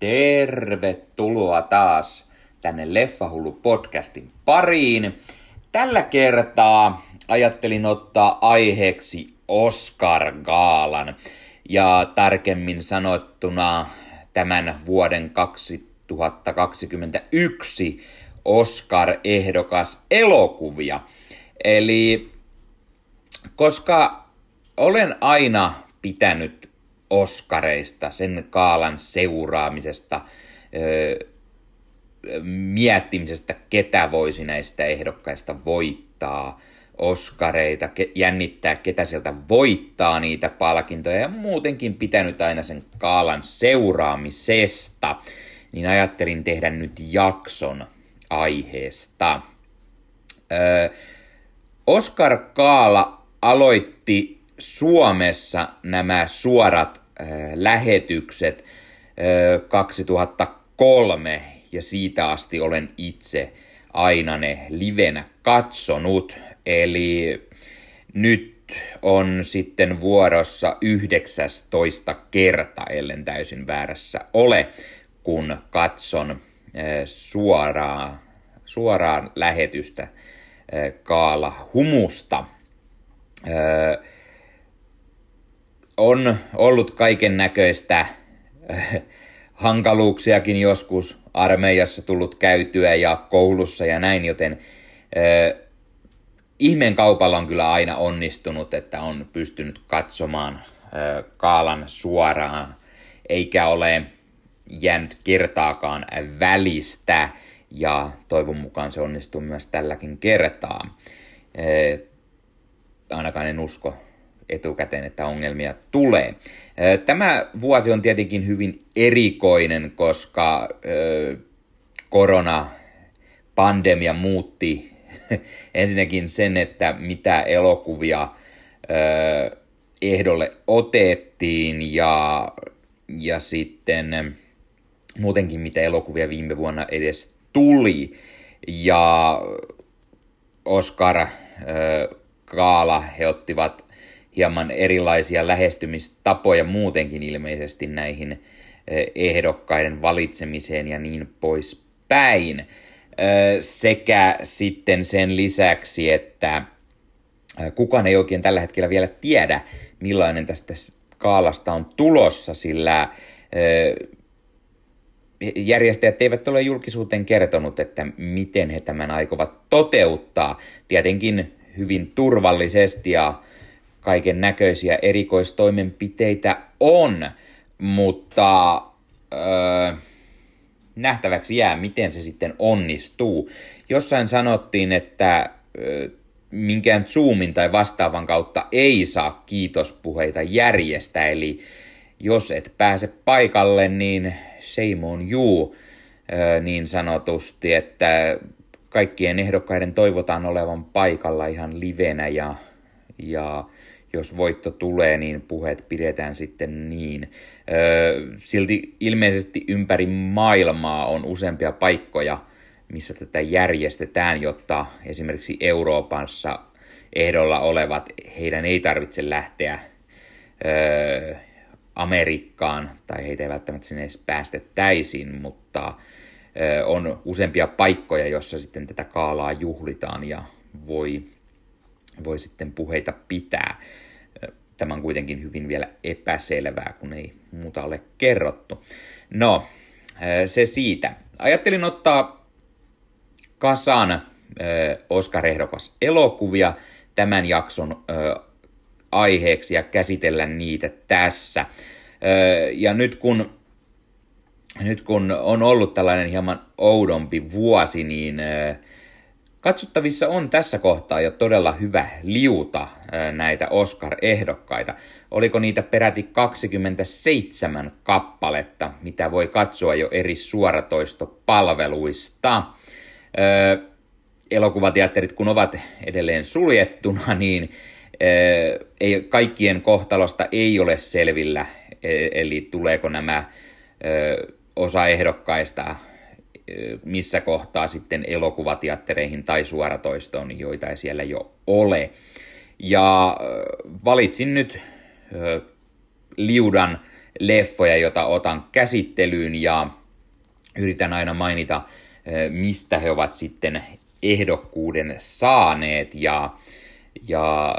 Tervetuloa taas tänne Leffahullu podcastin pariin. Tällä kertaa ajattelin ottaa aiheeksi Oscar-gaalan ja tarkemmin sanottuna tämän vuoden 2021 Oscar-ehdokas elokuvia. Eli koska olen aina pitänyt Oscareista, sen kaalan seuraamisesta, miettimisestä, ketä voisi näistä ehdokkaista voittaa Oscareita, jännittää, ketä sieltä voittaa niitä palkintoja ja muutenkin pitänyt aina sen kaalan seuraamisesta, niin ajattelin tehdä nyt jakson aiheesta. Oscar Kaala aloitti Suomessa nämä suorat äh, lähetykset äh, 2003 ja siitä asti olen itse aina ne livenä katsonut. Eli nyt on sitten vuorossa 19 kerta, ellen täysin väärässä ole, kun katson äh, suoraa, suoraan lähetystä äh, Kaala Humusta – on ollut kaiken näköistä hankaluuksiakin joskus armeijassa tullut käytyä ja koulussa ja näin, joten ihmeen kaupalla on kyllä aina onnistunut, että on pystynyt katsomaan kaalan suoraan, eikä ole jäänyt kertaakaan välistä, ja toivon mukaan se onnistuu myös tälläkin kertaa. Ainakaan en usko etukäteen, että ongelmia tulee. Tämä vuosi on tietenkin hyvin erikoinen, koska korona pandemia muutti ensinnäkin sen, että mitä elokuvia ehdolle otettiin ja, ja sitten muutenkin mitä elokuvia viime vuonna edes tuli. Ja Oscar Kaala, he ottivat hieman erilaisia lähestymistapoja muutenkin ilmeisesti näihin eh, ehdokkaiden valitsemiseen ja niin poispäin. Sekä sitten sen lisäksi, että kukaan ei oikein tällä hetkellä vielä tiedä, millainen tästä kaalasta on tulossa, sillä järjestäjät eivät ole julkisuuteen kertonut, että miten he tämän aikovat toteuttaa. Tietenkin hyvin turvallisesti ja kaiken näköisiä erikoistoimenpiteitä on, mutta öö, nähtäväksi jää, miten se sitten onnistuu. Jossain sanottiin, että öö, minkään Zoomin tai vastaavan kautta ei saa kiitospuheita järjestä, eli jos et pääse paikalle, niin shame on you, niin sanotusti, että kaikkien ehdokkaiden toivotaan olevan paikalla ihan livenä ja, ja jos voitto tulee, niin puheet pidetään sitten niin. Silti ilmeisesti ympäri maailmaa on useampia paikkoja, missä tätä järjestetään, jotta esimerkiksi Euroopassa ehdolla olevat, heidän ei tarvitse lähteä Amerikkaan, tai heitä ei välttämättä sinne edes päästettäisiin, mutta on useampia paikkoja, jossa sitten tätä kaalaa juhlitaan ja voi, voi sitten puheita pitää. Tämä on kuitenkin hyvin vielä epäselvää, kun ei muuta ole kerrottu. No, se siitä. Ajattelin ottaa kasan Oscar-ehdokas elokuvia tämän jakson aiheeksi ja käsitellä niitä tässä. Ja nyt kun nyt kun on ollut tällainen hieman oudompi vuosi, niin katsottavissa on tässä kohtaa jo todella hyvä liuta näitä Oscar-ehdokkaita. Oliko niitä peräti 27 kappaletta, mitä voi katsoa jo eri suoratoistopalveluista. Elokuvateatterit kun ovat edelleen suljettuna, niin ei, kaikkien kohtalosta ei ole selvillä, e, eli tuleeko nämä osa ehdokkaista missä kohtaa sitten elokuvateattereihin tai suoratoistoon, joita ei siellä jo ole. Ja valitsin nyt liudan leffoja, joita otan käsittelyyn ja yritän aina mainita, mistä he ovat sitten ehdokkuuden saaneet ja, ja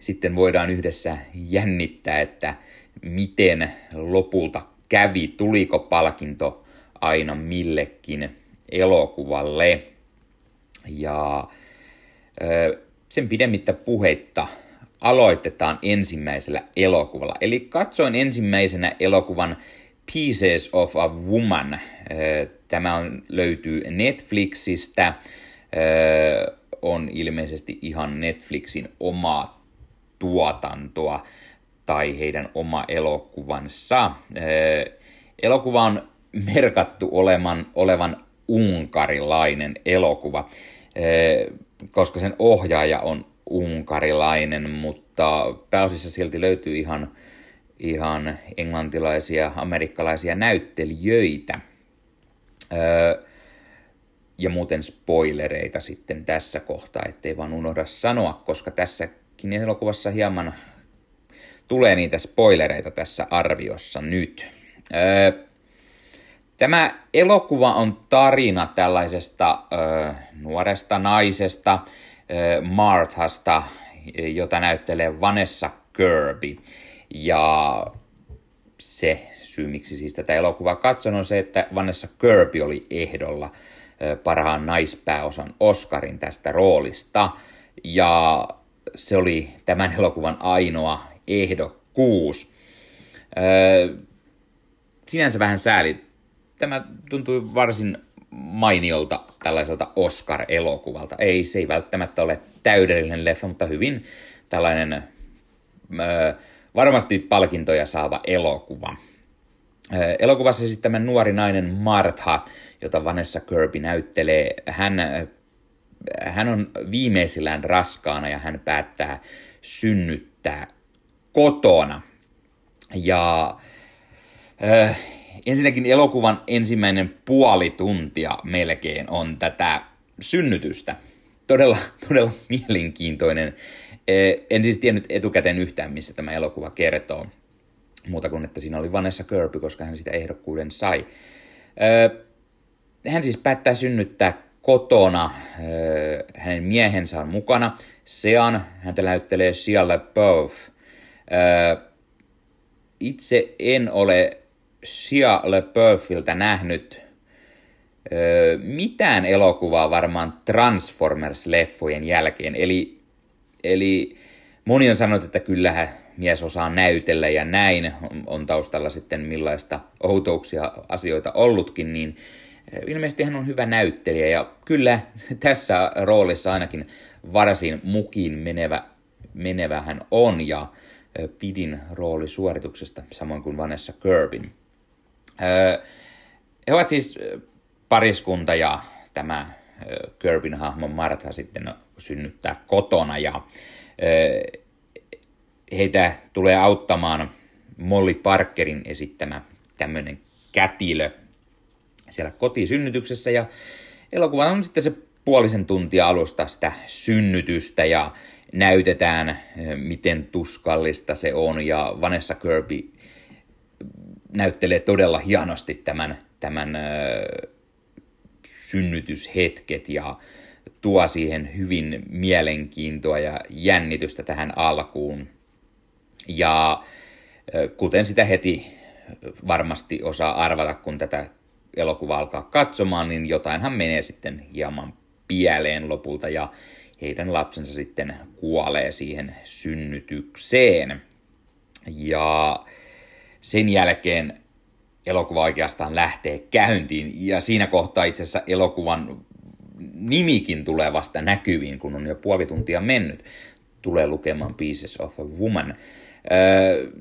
sitten voidaan yhdessä jännittää, että miten lopulta kävi, tuliko palkinto aina millekin elokuvalle. Ja sen pidemmittä puheitta aloitetaan ensimmäisellä elokuvalla. Eli katsoin ensimmäisenä elokuvan Pieces of a Woman. Tämä on, löytyy Netflixistä. On ilmeisesti ihan Netflixin omaa tuotantoa tai heidän oma elokuvansa. Elokuva on merkattu olevan, olevan unkarilainen elokuva, koska sen ohjaaja on unkarilainen, mutta pääosissa silti löytyy ihan, ihan englantilaisia, amerikkalaisia näyttelijöitä. Ja muuten spoilereita sitten tässä kohtaa, ettei vaan unohda sanoa, koska tässäkin elokuvassa hieman tulee niitä spoilereita tässä arviossa nyt. Tämä elokuva on tarina tällaisesta ö, nuoresta naisesta, ö, Marthasta, jota näyttelee Vanessa Kirby. Ja se syy, miksi siis tätä elokuvaa katson, on se, että Vanessa Kirby oli ehdolla parhaan naispääosan Oscarin tästä roolista. Ja se oli tämän elokuvan ainoa ehdokkuus. Ö, sinänsä vähän sääli tämä tuntui varsin mainiolta tällaiselta Oscar-elokuvalta. Ei, se ei välttämättä ole täydellinen leffa, mutta hyvin tällainen ö, varmasti palkintoja saava elokuva. Ö, elokuvassa siis tämä nuori nainen Martha, jota Vanessa Kirby näyttelee, hän, hän on viimeisillään raskaana ja hän päättää synnyttää kotona. Ja ö, ensinnäkin elokuvan ensimmäinen puoli tuntia melkein on tätä synnytystä. Todella, todella mielenkiintoinen. E, en siis tiennyt etukäteen yhtään, missä tämä elokuva kertoo. Muuta kuin, että siinä oli Vanessa Kirby, koska hän sitä ehdokkuuden sai. E, hän siis päättää synnyttää kotona. E, hänen miehensä on mukana. Sean, häntä näyttelee Shia LaBeouf. Itse en ole Shia LaBeoufilta nähnyt ö, mitään elokuvaa varmaan Transformers-leffojen jälkeen. Eli, eli moni on sanonut, että kyllähän mies osaa näytellä ja näin on, taustalla sitten millaista outouksia asioita ollutkin, niin ilmeisesti hän on hyvä näyttelijä ja kyllä tässä roolissa ainakin varsin mukin menevä, menevä hän on ja pidin roolisuorituksesta samoin kuin Vanessa Kirbin. He ovat siis pariskunta ja tämä Kirbin hahmo Martha sitten synnyttää kotona ja heitä tulee auttamaan Molly Parkerin esittämä tämmöinen kätilö siellä kotisynnytyksessä ja elokuva on sitten se puolisen tuntia alusta sitä synnytystä ja näytetään, miten tuskallista se on ja Vanessa Kirby näyttelee todella hienosti tämän, tämän synnytyshetket ja tuo siihen hyvin mielenkiintoa ja jännitystä tähän alkuun. Ja kuten sitä heti varmasti osaa arvata, kun tätä elokuvaa alkaa katsomaan, niin jotainhan menee sitten hieman pieleen lopulta ja heidän lapsensa sitten kuolee siihen synnytykseen. Ja sen jälkeen elokuva oikeastaan lähtee käyntiin ja siinä kohtaa itse asiassa elokuvan nimikin tulee vasta näkyviin, kun on jo puoli tuntia mennyt. Tulee lukemaan Pieces of a Woman.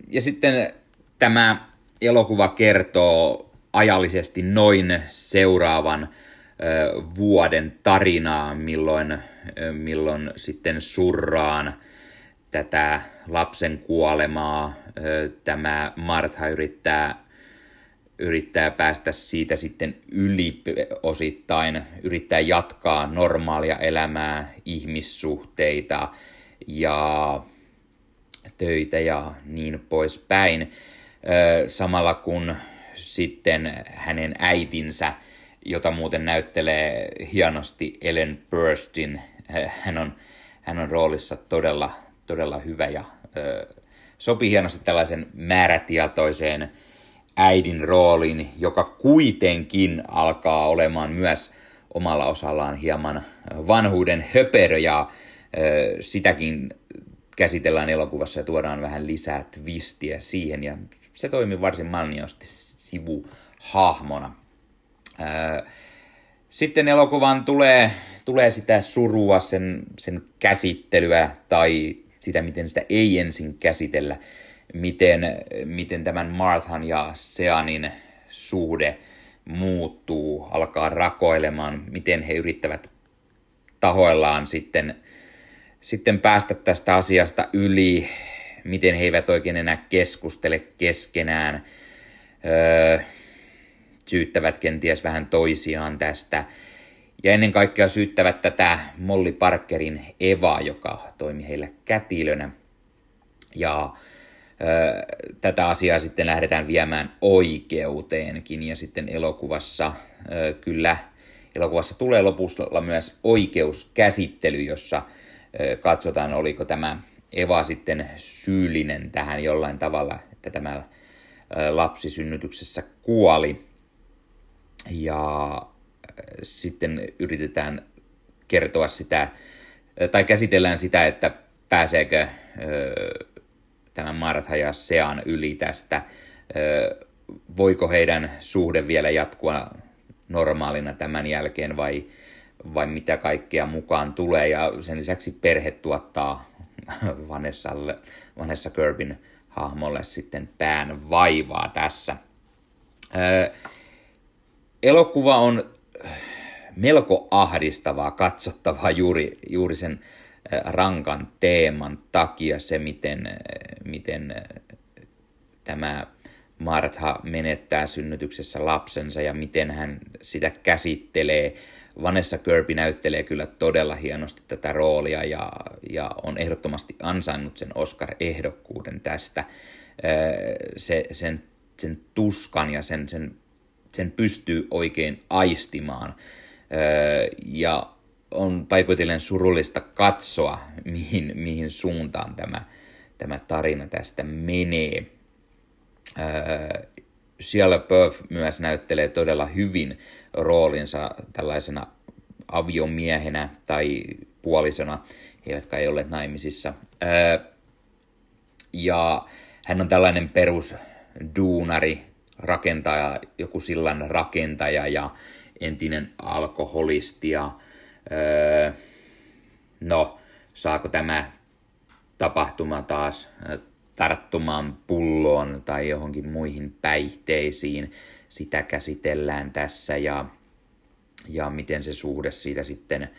Ja sitten tämä elokuva kertoo ajallisesti noin seuraavan vuoden tarinaa, milloin, milloin sitten surraan tätä lapsen kuolemaa. Tämä Martha yrittää, yrittää päästä siitä sitten yli osittain, yrittää jatkaa normaalia elämää, ihmissuhteita ja töitä ja niin poispäin. samalla kun sitten hänen äitinsä, jota muuten näyttelee hienosti Ellen Burstyn, hän on, hän on roolissa todella, todella hyvä ja sopii hienosti tällaisen määrätietoiseen äidin rooliin, joka kuitenkin alkaa olemaan myös omalla osallaan hieman vanhuuden höperö ja sitäkin käsitellään elokuvassa ja tuodaan vähän lisää twistiä siihen ja se toimii varsin mainiosti sivuhahmona. Sitten elokuvan tulee, tulee sitä surua, sen, sen käsittelyä tai sitä, miten sitä ei ensin käsitellä, miten, miten tämän Marthan ja Seanin suhde muuttuu, alkaa rakoilemaan, miten he yrittävät tahoillaan sitten, sitten päästä tästä asiasta yli, miten he eivät oikein enää keskustele keskenään, öö, syyttävät kenties vähän toisiaan tästä. Ja ennen kaikkea syyttävät tätä Molly Parkerin Eva, joka toimi heillä kätilönä. Ja ö, tätä asiaa sitten lähdetään viemään oikeuteenkin. Ja sitten elokuvassa ö, kyllä, elokuvassa tulee lopussa myös oikeuskäsittely, jossa ö, katsotaan, oliko tämä Eva sitten syyllinen tähän jollain tavalla, että tämä lapsi synnytyksessä kuoli. Ja sitten yritetään kertoa sitä, tai käsitellään sitä, että pääseekö tämä Martha ja Sean yli tästä, voiko heidän suhde vielä jatkua normaalina tämän jälkeen vai, vai mitä kaikkea mukaan tulee. Ja sen lisäksi perhe tuottaa Vanessalle, Vanessa Kirbin hahmolle sitten pään vaivaa tässä. elokuva on melko ahdistavaa katsottavaa juuri, juuri sen rankan teeman takia se, miten, miten tämä Martha menettää synnytyksessä lapsensa ja miten hän sitä käsittelee. Vanessa Kirby näyttelee kyllä todella hienosti tätä roolia ja, ja on ehdottomasti ansainnut sen Oscar-ehdokkuuden tästä. Se, sen, sen tuskan ja sen, sen sen pystyy oikein aistimaan. Ja on paikoitellen surullista katsoa, mihin, mihin suuntaan tämä, tämä tarina tästä menee. Siellä Perth myös näyttelee todella hyvin roolinsa tällaisena aviomiehenä tai puolisona, he eivätkä ei ole naimisissa. Ja hän on tällainen perus duunari, rakentaja, joku sillan rakentaja ja entinen alkoholisti ja öö, no, saako tämä tapahtuma taas tarttumaan pulloon tai johonkin muihin päihteisiin. Sitä käsitellään tässä ja, ja miten se suhde siitä sitten,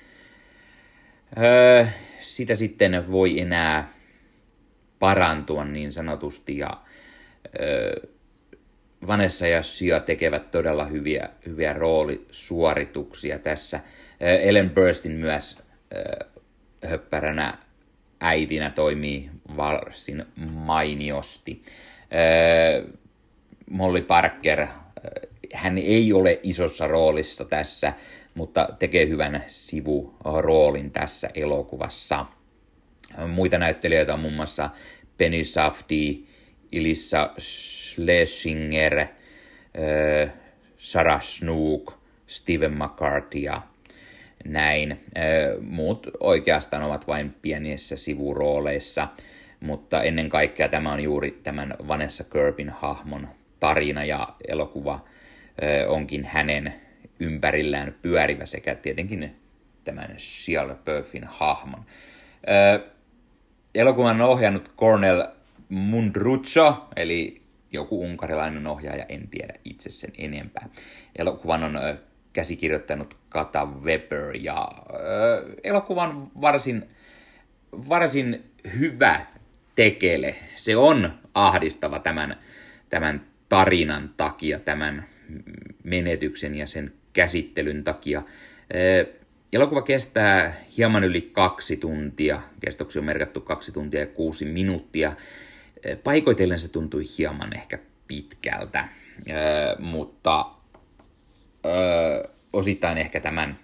öö, sitä sitten voi enää parantua niin sanotusti ja öö, Vanessa ja Sia tekevät todella hyviä, hyviä roolisuorituksia tässä. Ellen Burstin myös höppäränä äitinä toimii varsin mainiosti. Molly Parker, hän ei ole isossa roolissa tässä, mutta tekee hyvän sivuroolin tässä elokuvassa. Muita näyttelijöitä on muun muassa Penny Safdie, Ilissa Schlesinger, Sarah Snook, Steven McCarthy ja näin. Muut oikeastaan ovat vain pienissä sivurooleissa, mutta ennen kaikkea tämä on juuri tämän Vanessa Kirbin hahmon tarina ja elokuva onkin hänen ympärillään pyörivä sekä tietenkin tämän Shia LaBeoufin hahmon. Elokuvan on ohjannut Cornel Mundrucho, eli joku unkarilainen ohjaaja, en tiedä itse sen enempää. Elokuvan on käsikirjoittanut Kata Weber ja äh, elokuvan varsin, varsin hyvä tekele. Se on ahdistava tämän, tämän tarinan takia, tämän menetyksen ja sen käsittelyn takia. Äh, elokuva kestää hieman yli kaksi tuntia, kestoksi on merkattu kaksi tuntia ja kuusi minuuttia paikoitellen se tuntui hieman ehkä pitkältä, mutta osittain ehkä tämän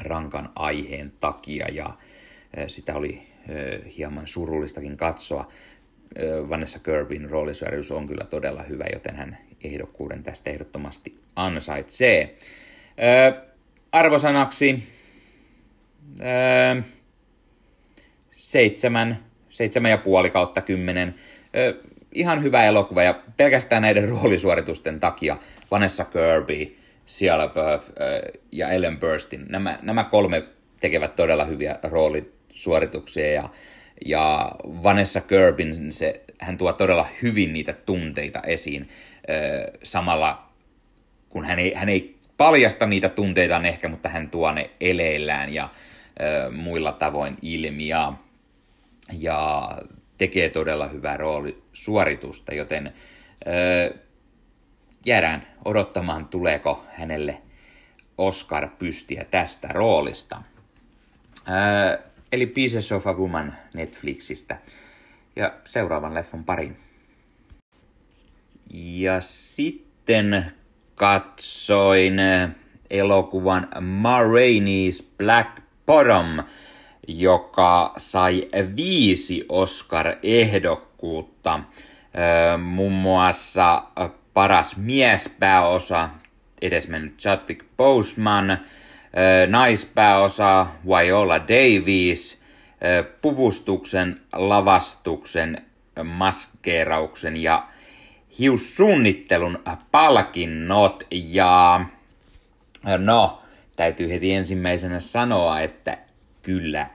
rankan aiheen takia ja sitä oli hieman surullistakin katsoa. Vanessa Kirbyn roolisuoritus on kyllä todella hyvä, joten hän ehdokkuuden tästä ehdottomasti ansaitsee. Arvosanaksi seitsemän, seitsemän ja puoli kautta kymmenen. Öö, ihan hyvä elokuva ja pelkästään näiden roolisuoritusten takia. Vanessa Kirby, Shia LaBeouf ja Ellen Burstyn, nämä, nämä kolme tekevät todella hyviä roolisuorituksia ja, ja Vanessa Kirbyn, se, hän tuo todella hyvin niitä tunteita esiin. Samalla kun hän ei, hän ei paljasta niitä tunteitaan ehkä, mutta hän tuo ne eleillään ja muilla tavoin ilmi ja, ja tekee todella hyvää roolisuoritusta, joten öö, jäädään odottamaan, tuleeko hänelle Oscar-pystiä tästä roolista. Öö, eli Pieces of a Woman Netflixistä. Ja seuraavan leffon pariin. Ja sitten katsoin elokuvan Ma Rainey's Black Bottom – joka sai viisi Oscar-ehdokkuutta. Muun muassa paras miespääosa, edesmennyt Chadwick Boseman, naispääosa Viola Davis, puvustuksen, lavastuksen, maskeerauksen ja hiussuunnittelun palkinnot. Ja no, täytyy heti ensimmäisenä sanoa, että kyllä,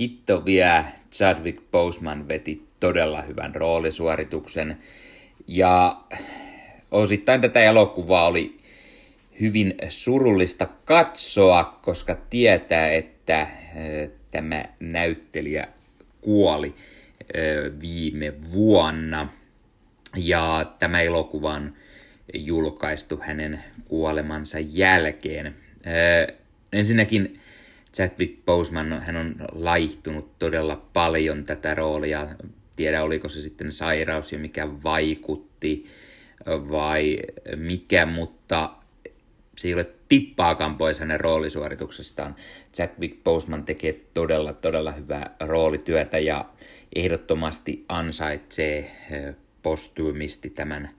hitto vielä Chadwick Boseman veti todella hyvän roolisuorituksen. Ja osittain tätä elokuvaa oli hyvin surullista katsoa, koska tietää, että tämä näyttelijä kuoli viime vuonna. Ja tämä elokuva on julkaistu hänen kuolemansa jälkeen. Ensinnäkin Chadwick Boseman, hän on laihtunut todella paljon tätä roolia. Tiedä, oliko se sitten sairaus ja mikä vaikutti vai mikä, mutta se ei ole tippaakaan pois hänen roolisuorituksestaan. Chadwick Boseman tekee todella, todella hyvää roolityötä ja ehdottomasti ansaitsee postyymisti tämän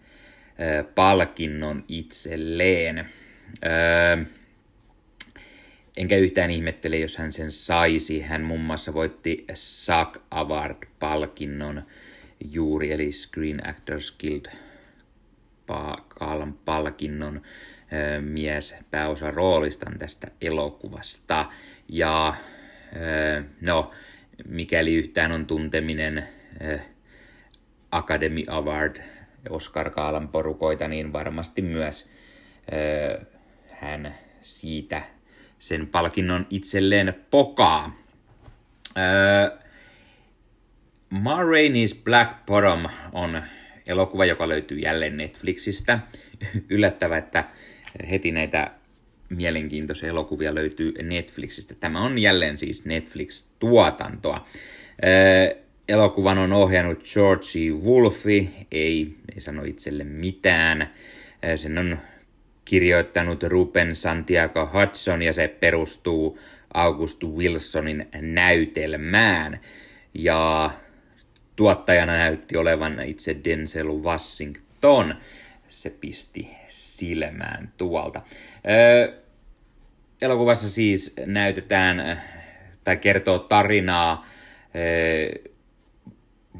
palkinnon itselleen. Enkä yhtään ihmettele, jos hän sen saisi. Hän muun muassa voitti SAG Award-palkinnon juuri, eli Screen Actors Guild palkinnon mies pääosa roolistaan tästä elokuvasta. Ja no, mikäli yhtään on tunteminen Academy Award Oscar Kaalan porukoita, niin varmasti myös hän siitä sen palkinnon itselleen pokaa. Öö, Ma Rainey's Black Bottom on elokuva, joka löytyy jälleen Netflixistä. Yllättävä, että heti näitä mielenkiintoisia elokuvia löytyy Netflixistä. Tämä on jälleen siis Netflix-tuotantoa. Öö, elokuvan on ohjannut George Wolfi, ei, ei sano itselle mitään. Öö, sen on kirjoittanut Ruben Santiago Hudson ja se perustuu August Wilsonin näytelmään. Ja tuottajana näytti olevan itse Denzel Washington. Se pisti silmään tuolta. Öö, elokuvassa siis näytetään tai kertoo tarinaa öö,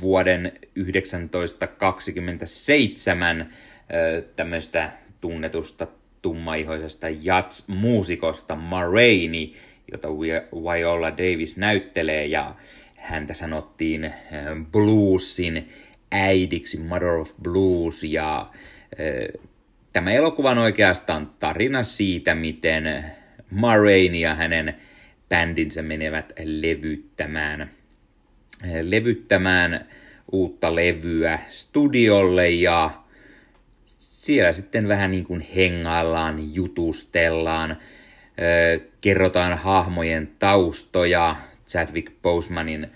vuoden 1927 öö, tämmöistä tunnetusta tummaihoisesta jazz-muusikosta Ma Rainey, jota Viola Davis näyttelee, ja häntä sanottiin eh, bluesin äidiksi, Mother of Blues, ja äh, tämä elokuva on oikeastaan tarina siitä, miten Ma Rainey ja hänen bändinsä menevät levyttämään, äh, levyttämään uutta levyä studiolle ja siellä sitten vähän niin kuin hengaillaan, jutustellaan, kerrotaan hahmojen taustoja. Chadwick Bosemanin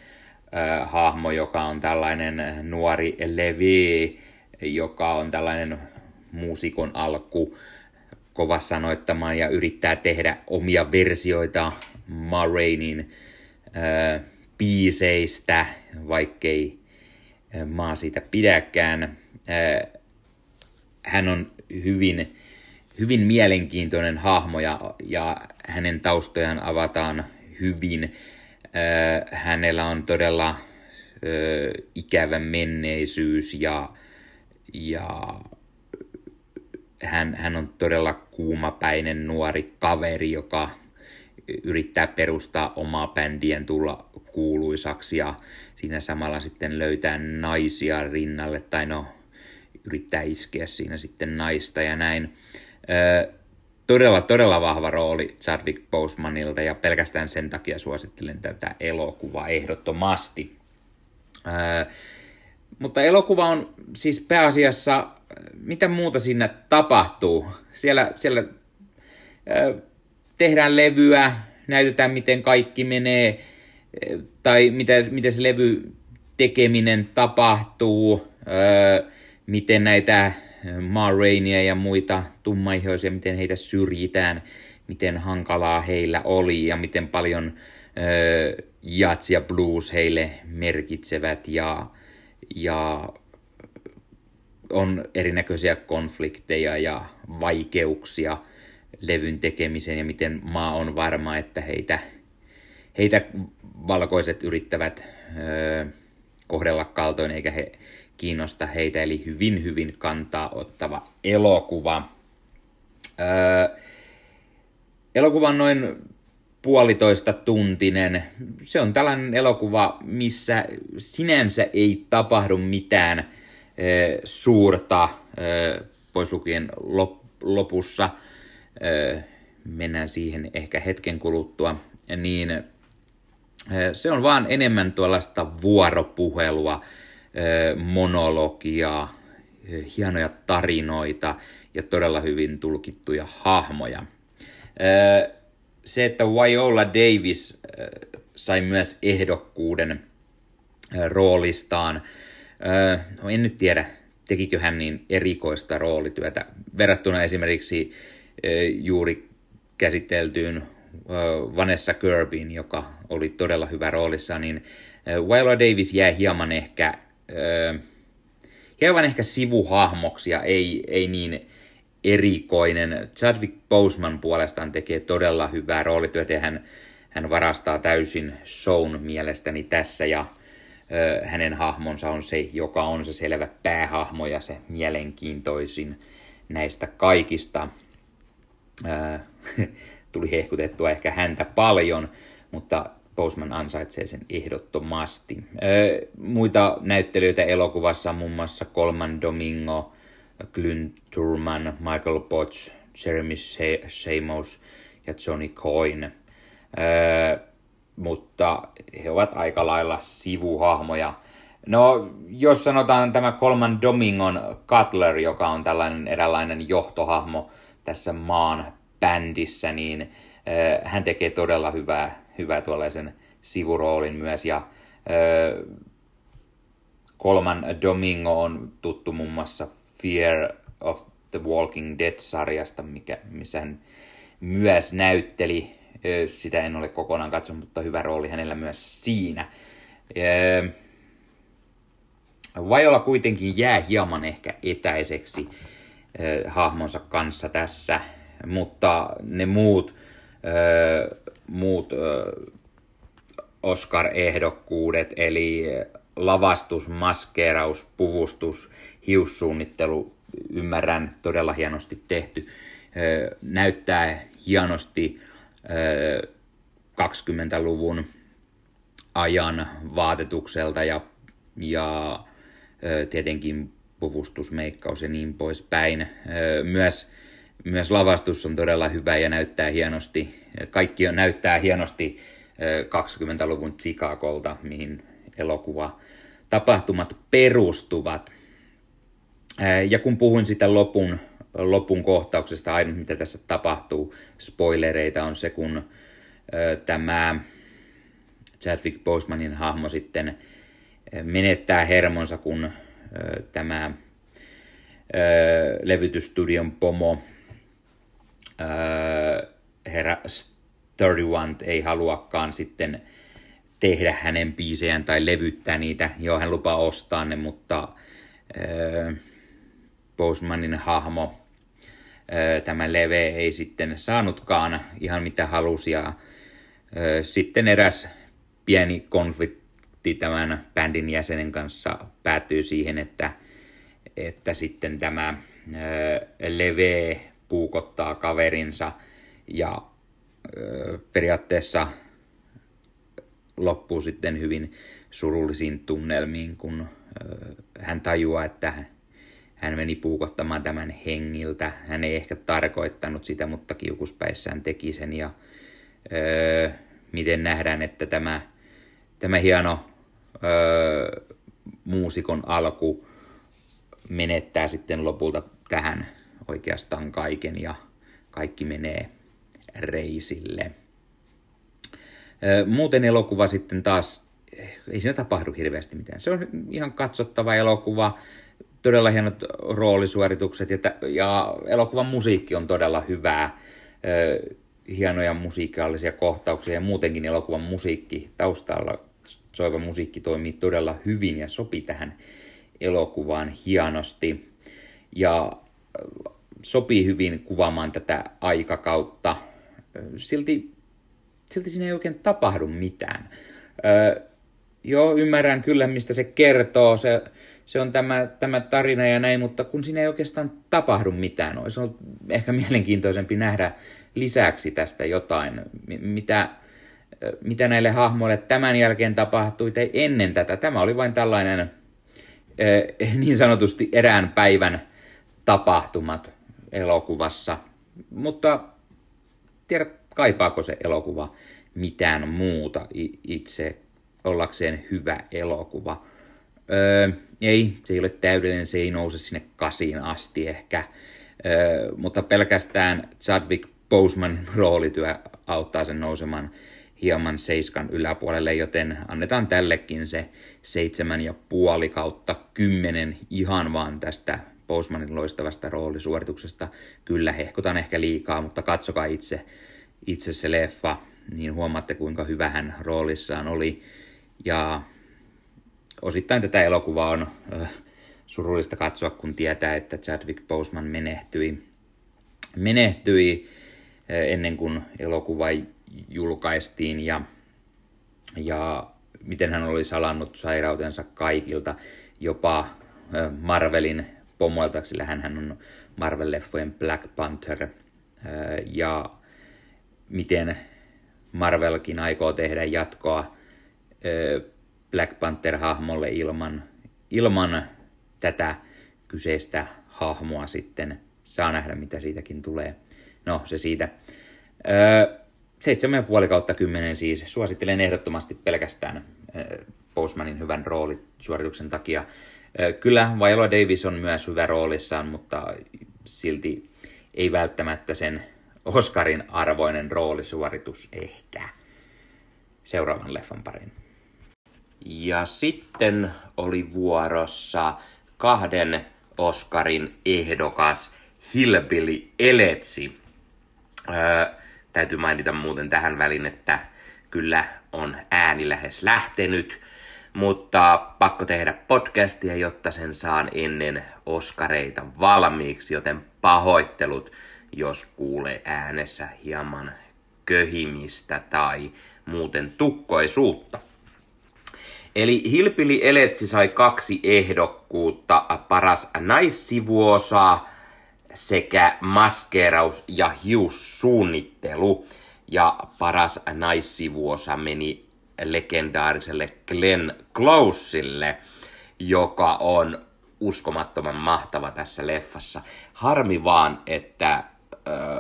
hahmo, joka on tällainen nuori Levi, joka on tällainen muusikon alku, kova sanoittamaan ja yrittää tehdä omia versioita Marrainin äh, biiseistä, vaikkei maa siitä pidäkään. Hän on hyvin, hyvin mielenkiintoinen hahmo ja, ja hänen taustojaan avataan hyvin. Hänellä on todella ikävä menneisyys ja, ja hän, hän on todella kuumapäinen nuori kaveri, joka yrittää perustaa omaa bändien tulla kuuluisaksi ja siinä samalla sitten löytää naisia rinnalle, tai no yrittää iskeä siinä sitten naista ja näin. Todella, todella vahva rooli Chadwick Bosemanilta ja pelkästään sen takia suosittelen tätä elokuvaa ehdottomasti. Mutta elokuva on siis pääasiassa, mitä muuta siinä tapahtuu. Siellä, siellä tehdään levyä, näytetään miten kaikki menee, tai miten, miten se levy tekeminen tapahtuu, ö, miten näitä Ma Rainia ja muita tummaihoisia, miten heitä syrjitään, miten hankalaa heillä oli ja miten paljon ö, jats ja blues heille merkitsevät ja, ja on erinäköisiä konflikteja ja vaikeuksia levyn tekemiseen ja miten maa on varma, että heitä, heitä valkoiset yrittävät ö, kohdella kaltoin eikä he kiinnosta heitä, eli hyvin hyvin kantaa ottava elokuva. Öö, elokuva on noin puolitoista tuntinen. Se on tällainen elokuva, missä sinänsä ei tapahdu mitään ö, suurta, ö, pois lukien lop, lopussa. Ö, mennään siihen ehkä hetken kuluttua. Niin se on vaan enemmän tuollaista vuoropuhelua, monologia, hienoja tarinoita ja todella hyvin tulkittuja hahmoja. Se, että Viola Davis sai myös ehdokkuuden roolistaan, no en nyt tiedä, tekikö hän niin erikoista roolityötä verrattuna esimerkiksi juuri käsiteltyyn Vanessa Kirbyin, joka oli todella hyvä roolissa, niin Viola Davis jää hieman ehkä öö, hieman ehkä sivuhahmoksi ja ei, ei niin erikoinen. Chadwick Boseman puolestaan tekee todella hyvää roolityötä ja hän, hän varastaa täysin shown mielestäni tässä ja ö, hänen hahmonsa on se, joka on se selvä päähahmo ja se mielenkiintoisin näistä kaikista. Ö, tuli hehkutettua ehkä häntä paljon, mutta Boseman ansaitsee sen ehdottomasti. muita näyttelyitä elokuvassa on muun muassa Colman Domingo, Glyn Turman, Michael Potts, Jeremy Shamos ja Johnny Coyne. mutta he ovat aika lailla sivuhahmoja. No, jos sanotaan tämä Colman Domingon Cutler, joka on tällainen eräänlainen johtohahmo tässä maan bändissä, niin hän tekee todella hyvää hyvä tuollaisen sivuroolin myös. Ja ö, Kolman Domingo on tuttu muun muassa Fear of the Walking Dead-sarjasta, mikä, missä hän myös näytteli. Ö, sitä en ole kokonaan katsonut, mutta hyvä rooli hänellä myös siinä. Ö, Vajola kuitenkin jää hieman ehkä etäiseksi ö, hahmonsa kanssa tässä, mutta ne muut ö, muut Oscar-ehdokkuudet, eli lavastus, maskeeraus, puvustus, hiussuunnittelu, ymmärrän, todella hienosti tehty. Näyttää hienosti 20-luvun ajan vaatetukselta ja, ja tietenkin puvustusmeikkaus ja niin poispäin. Myös myös lavastus on todella hyvä ja näyttää hienosti, kaikki näyttää hienosti 20-luvun Chicagolta, mihin elokuva tapahtumat perustuvat. Ja kun puhuin sitä lopun, lopun kohtauksesta, ainut mitä tässä tapahtuu, spoilereita on se, kun tämä Chadwick Bosemanin hahmo sitten menettää hermonsa, kun tämä levytystudion pomo öö, herra Sturdy ei haluakaan sitten tehdä hänen biisejään tai levyttää niitä. Joo, hän lupaa ostaa ne, mutta öö, Postmanin hahmo, öö, tämä leve ei sitten saanutkaan ihan mitä halusi ja sitten eräs pieni konflikti tämän bändin jäsenen kanssa päätyy siihen, että, että sitten tämä leve puukottaa kaverinsa ja periaatteessa loppuu sitten hyvin surullisiin tunnelmiin, kun hän tajuaa, että hän meni puukottamaan tämän hengiltä. Hän ei ehkä tarkoittanut sitä, mutta kiukuspäissään teki sen. Ja öö, miten nähdään, että tämä, tämä hieno öö, muusikon alku menettää sitten lopulta tähän oikeastaan kaiken ja kaikki menee reisille. Muuten elokuva sitten taas, ei siinä tapahdu hirveästi mitään. Se on ihan katsottava elokuva, todella hienot roolisuoritukset ja, ja elokuvan musiikki on todella hyvää. Hienoja musiikallisia kohtauksia ja muutenkin elokuvan musiikki taustalla soiva musiikki toimii todella hyvin ja sopi tähän elokuvaan hienosti. Ja sopii hyvin kuvaamaan tätä aikakautta. Silti silti siinä ei oikein tapahdu mitään. Öö, joo, ymmärrän kyllä, mistä se kertoo, se, se on tämä, tämä tarina ja näin, mutta kun siinä ei oikeastaan tapahdu mitään, olisi ollut ehkä mielenkiintoisempi nähdä lisäksi tästä jotain, mitä, mitä näille hahmoille tämän jälkeen tapahtui tai ennen tätä. Tämä oli vain tällainen niin sanotusti erään päivän tapahtumat elokuvassa, mutta tiedät, kaipaako se elokuva mitään muuta itse ollakseen hyvä elokuva. Öö, ei, se ei ole täydellinen, se ei nouse sinne kasiin asti ehkä, öö, mutta pelkästään Chadwick Bosemanin roolityö auttaa sen nousemaan hieman seiskan yläpuolelle, joten annetaan tällekin se seitsemän ja puoli kautta kymmenen ihan vaan tästä Bosemanin loistavasta roolisuorituksesta. Kyllä hehkutan ehkä liikaa, mutta katsokaa itse itse se leffa, niin huomaatte kuinka hyvä hän roolissaan oli. Ja osittain tätä elokuvaa on äh, surullista katsoa, kun tietää, että Chadwick Boseman menehtyi, menehtyi ennen kuin elokuva julkaistiin ja, ja miten hän oli salannut sairautensa kaikilta, jopa Marvelin pomoilta, sillä hän on Marvel-leffojen Black Panther ja miten Marvelkin aikoo tehdä jatkoa Black Panther-hahmolle ilman, ilman tätä kyseistä hahmoa sitten. Saa nähdä, mitä siitäkin tulee. No, se siitä. Seitsemän ja puoli kautta kymmenen siis. Suosittelen ehdottomasti pelkästään Postmanin hyvän roolisuorituksen takia. Kyllä Viola Davis on myös hyvä roolissaan, mutta silti ei välttämättä sen Oscarin arvoinen roolisuoritus ehkä. Seuraavan leffan parin. Ja sitten oli vuorossa kahden Oscarin ehdokas Hillbilly Eletsi. Öö, täytyy mainita muuten tähän väliin, että kyllä on ääni lähes lähtenyt, mutta pakko tehdä podcastia, jotta sen saan ennen Oskareita valmiiksi, joten pahoittelut jos kuulee äänessä hieman köhimistä tai muuten tukkoisuutta. Eli Hilpili Eletsi sai kaksi ehdokkuutta, paras naissivuosa sekä maskeeraus ja hiussuunnittelu. Ja paras naissivuosa meni legendaariselle Glenn Closelle, joka on uskomattoman mahtava tässä leffassa. Harmi vaan, että äh,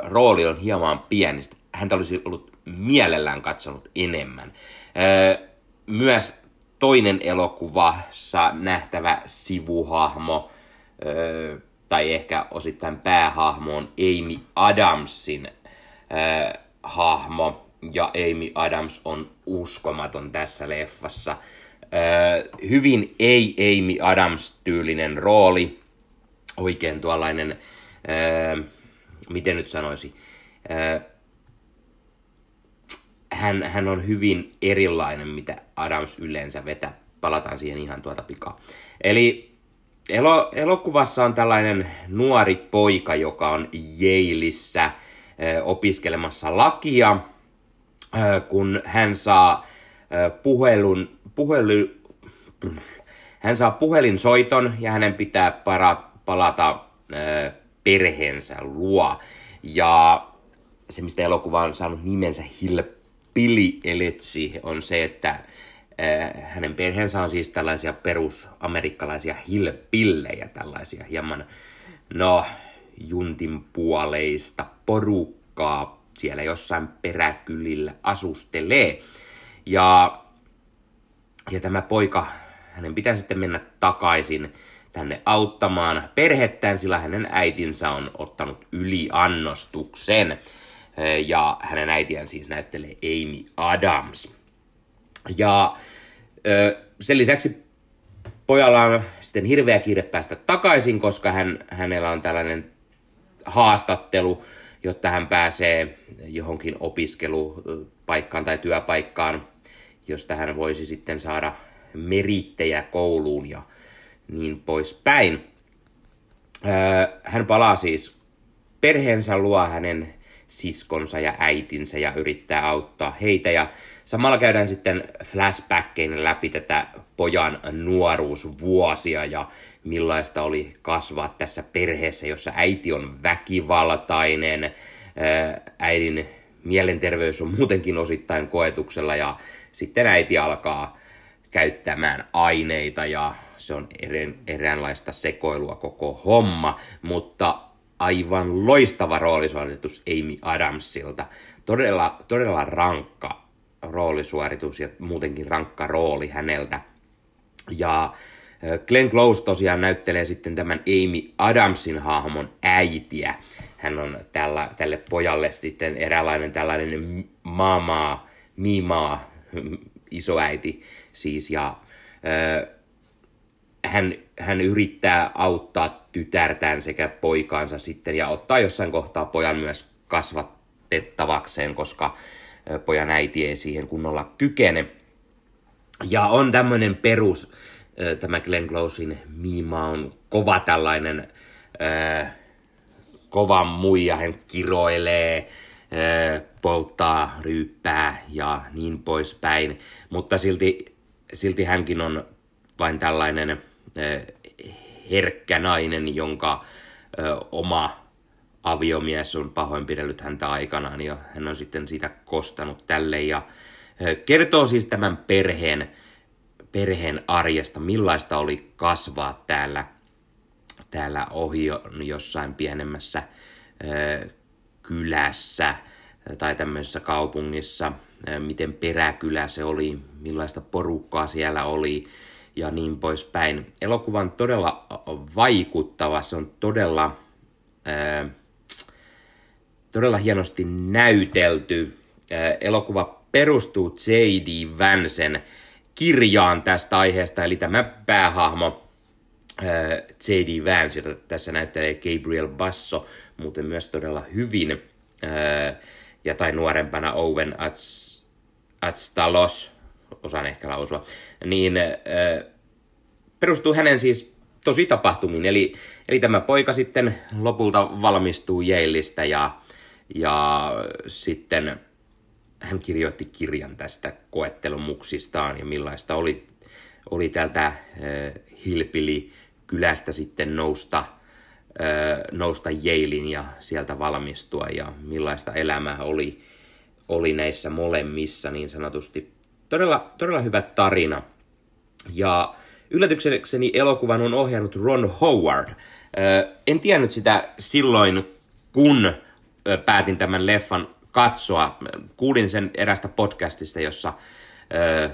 rooli on hieman pieni. Häntä olisi ollut mielellään katsonut enemmän. Äh, myös toinen elokuvassa nähtävä sivuhahmo, tai ehkä osittain päähahmo on Amy Adamsin äh, hahmo, ja Amy Adams on uskomaton tässä leffassa. Äh, hyvin ei Amy Adams-tyylinen rooli, oikein tuollainen, ää, miten nyt sanoisi, ää, hän, hän on hyvin erilainen, mitä Adams yleensä vetää. Palataan siihen ihan tuota pikaa. Eli elo, elokuvassa on tällainen nuori poika, joka on Yaleissa opiskelemassa lakia, kun hän saa puhelun, puhelu, hän saa puhelinsoiton ja hänen pitää para, palata perheensä luo. Ja se, mistä elokuva on saanut nimensä Hill Pili Eletsi, on se, että hänen perheensä on siis tällaisia perusamerikkalaisia hillpillejä, tällaisia hieman, no, juntin puoleista porukkaa siellä jossain peräkylillä asustelee. Ja, ja tämä poika, hänen pitää sitten mennä takaisin tänne auttamaan perhettään, sillä hänen äitinsä on ottanut yliannostuksen. Ja hänen äitiään siis näyttelee Amy Adams. Ja sen lisäksi pojalla on sitten hirveä kiire päästä takaisin, koska hän, hänellä on tällainen haastattelu, jotta hän pääsee johonkin opiskelupaikkaan tai työpaikkaan, josta hän voisi sitten saada merittejä kouluun ja niin poispäin. Hän palaa siis perheensä luo hänen siskonsa ja äitinsä ja yrittää auttaa heitä. Ja samalla käydään sitten flashbackein läpi tätä pojan nuoruusvuosia ja millaista oli kasvaa tässä perheessä, jossa äiti on väkivaltainen, äidin mielenterveys on muutenkin osittain koetuksella ja sitten äiti alkaa käyttämään aineita ja se on eräänlaista sekoilua koko homma, mutta aivan loistava roolisuoritus Amy Adamsilta. Todella, todella rankka roolisuoritus ja muutenkin rankka rooli häneltä. Ja Glenn Close tosiaan näyttelee sitten tämän Amy Adamsin hahmon äitiä. Hän on tällä, tälle pojalle sitten eräänlainen tällainen maamaa, mimaa, isoäiti siis. Ja hän, hän yrittää auttaa tytärtään sekä poikaansa sitten ja ottaa jossain kohtaa pojan myös kasvatettavakseen, koska pojan äiti ei siihen kunnolla kykene. Ja on tämmöinen perus, tämä Glenn Closein miima on kova tällainen kova muija, hän kiroilee, polttaa, ryyppää ja niin poispäin. Mutta silti, silti hänkin on vain tällainen herkkä nainen, jonka oma aviomies on pahoinpidellyt häntä aikanaan ja hän on sitten siitä kostanut tälle. Ja kertoo siis tämän perheen, perheen arjesta, millaista oli kasvaa täällä, täällä ohi jossain pienemmässä kylässä tai tämmöisessä kaupungissa, miten peräkylä se oli, millaista porukkaa siellä oli, ja niin poispäin. Elokuva on todella vaikuttava, se on todella, ää, todella hienosti näytelty. Ää, elokuva perustuu J.D. Vansen kirjaan tästä aiheesta, eli tämä päähahmo J.D. Vance, jota tässä näyttelee Gabriel Basso, muuten myös todella hyvin, ää, ja tai nuorempana Owen Atstalos, osaan ehkä lausua, niin perustuu hänen siis tosi tapahtumiin. Eli, eli tämä poika sitten lopulta valmistuu Yaleista ja, ja sitten hän kirjoitti kirjan tästä koettelumuksistaan ja millaista oli, oli täältä äh, Hilpili kylästä sitten nousta, äh, nousta Yalein ja sieltä valmistua ja millaista elämää oli, oli näissä molemmissa niin sanotusti Todella, todella hyvä tarina. Ja yllätyksekseni elokuvan on ohjannut Ron Howard. en tiennyt sitä silloin, kun päätin tämän leffan katsoa. Kuulin sen erästä podcastista, jossa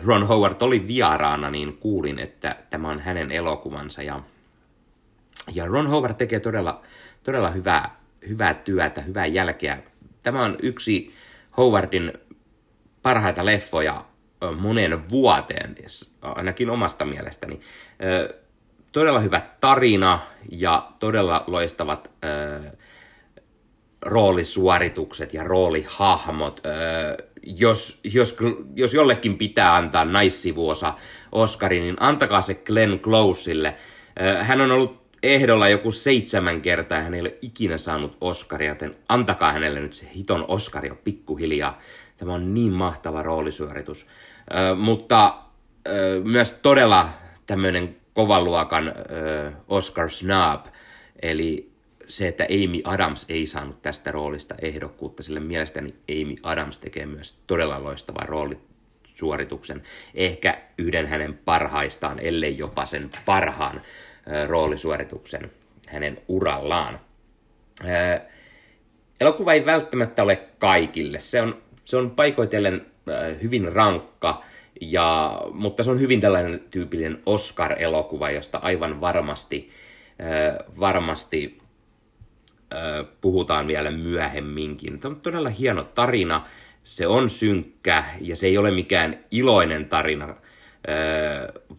Ron Howard oli vieraana, niin kuulin, että tämä on hänen elokuvansa. Ja, ja Ron Howard tekee todella, todella hyvää, hyvää työtä, hyvää jälkeä. Tämä on yksi Howardin parhaita leffoja monen vuoteen, ainakin omasta mielestäni. todella hyvä tarina ja todella loistavat roolisuoritukset ja roolihahmot. Jos, jos, jos jollekin pitää antaa naissivuosa Oscarin, niin antakaa se Glenn Closelle. Äh, hän on ollut ehdolla joku seitsemän kertaa ja hän ei ole ikinä saanut Oscaria, joten antakaa hänelle nyt se hiton Oscar jo pikkuhiljaa. Tämä on niin mahtava roolisuoritus. Mutta äh, myös todella tämmöinen kovan luokan äh, Oscar Snob, eli se, että Amy Adams ei saanut tästä roolista ehdokkuutta, sillä mielestäni Amy Adams tekee myös todella loistavan roolisuorituksen. Ehkä yhden hänen parhaistaan, ellei jopa sen parhaan äh, roolisuorituksen hänen urallaan. Äh, elokuva ei välttämättä ole kaikille. Se on, se on paikoitellen hyvin rankka, ja, mutta se on hyvin tällainen tyypillinen Oscar-elokuva, josta aivan varmasti, äh, varmasti äh, puhutaan vielä myöhemminkin. Tämä on todella hieno tarina, se on synkkä ja se ei ole mikään iloinen tarina, äh,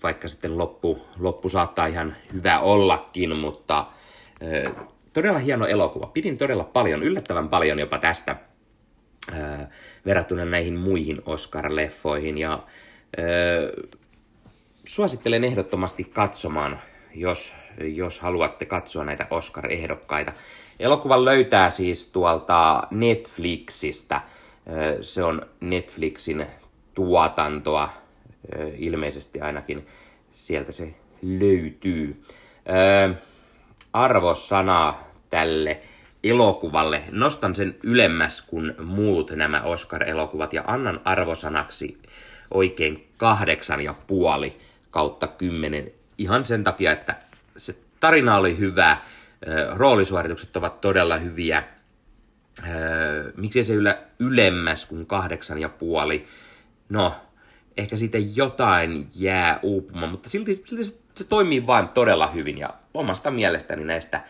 vaikka sitten loppu, loppu saattaa ihan hyvä ollakin, mutta äh, todella hieno elokuva. Pidin todella paljon, yllättävän paljon jopa tästä äh, verrattuna näihin muihin Oscar-leffoihin ja suosittelen ehdottomasti katsomaan, jos, jos haluatte katsoa näitä Oscar-ehdokkaita. Elokuvan löytää siis tuolta Netflixistä. Se on Netflixin tuotantoa, ilmeisesti ainakin sieltä se löytyy. Arvosana tälle elokuvalle. Nostan sen ylemmäs kuin muut nämä Oscar-elokuvat ja annan arvosanaksi oikein kahdeksan ja puoli kautta kymmenen. Ihan sen takia, että se tarina oli hyvä, roolisuoritukset ovat todella hyviä. Miksi se yllä ylemmäs kuin kahdeksan ja puoli? No, ehkä siitä jotain jää uupumaan, mutta silti, silti se, se toimii vain todella hyvin. Ja omasta mielestäni näistä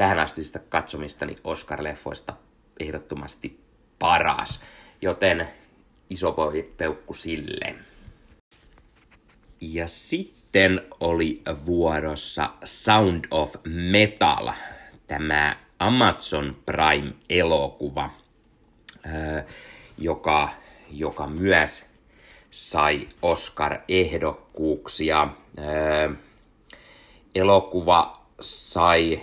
tähän asti katsomistani Oscar-leffoista ehdottomasti paras. Joten iso peukku sille. Ja sitten oli vuorossa Sound of Metal, tämä Amazon Prime-elokuva, joka, joka myös sai Oscar-ehdokkuuksia. Elokuva sai,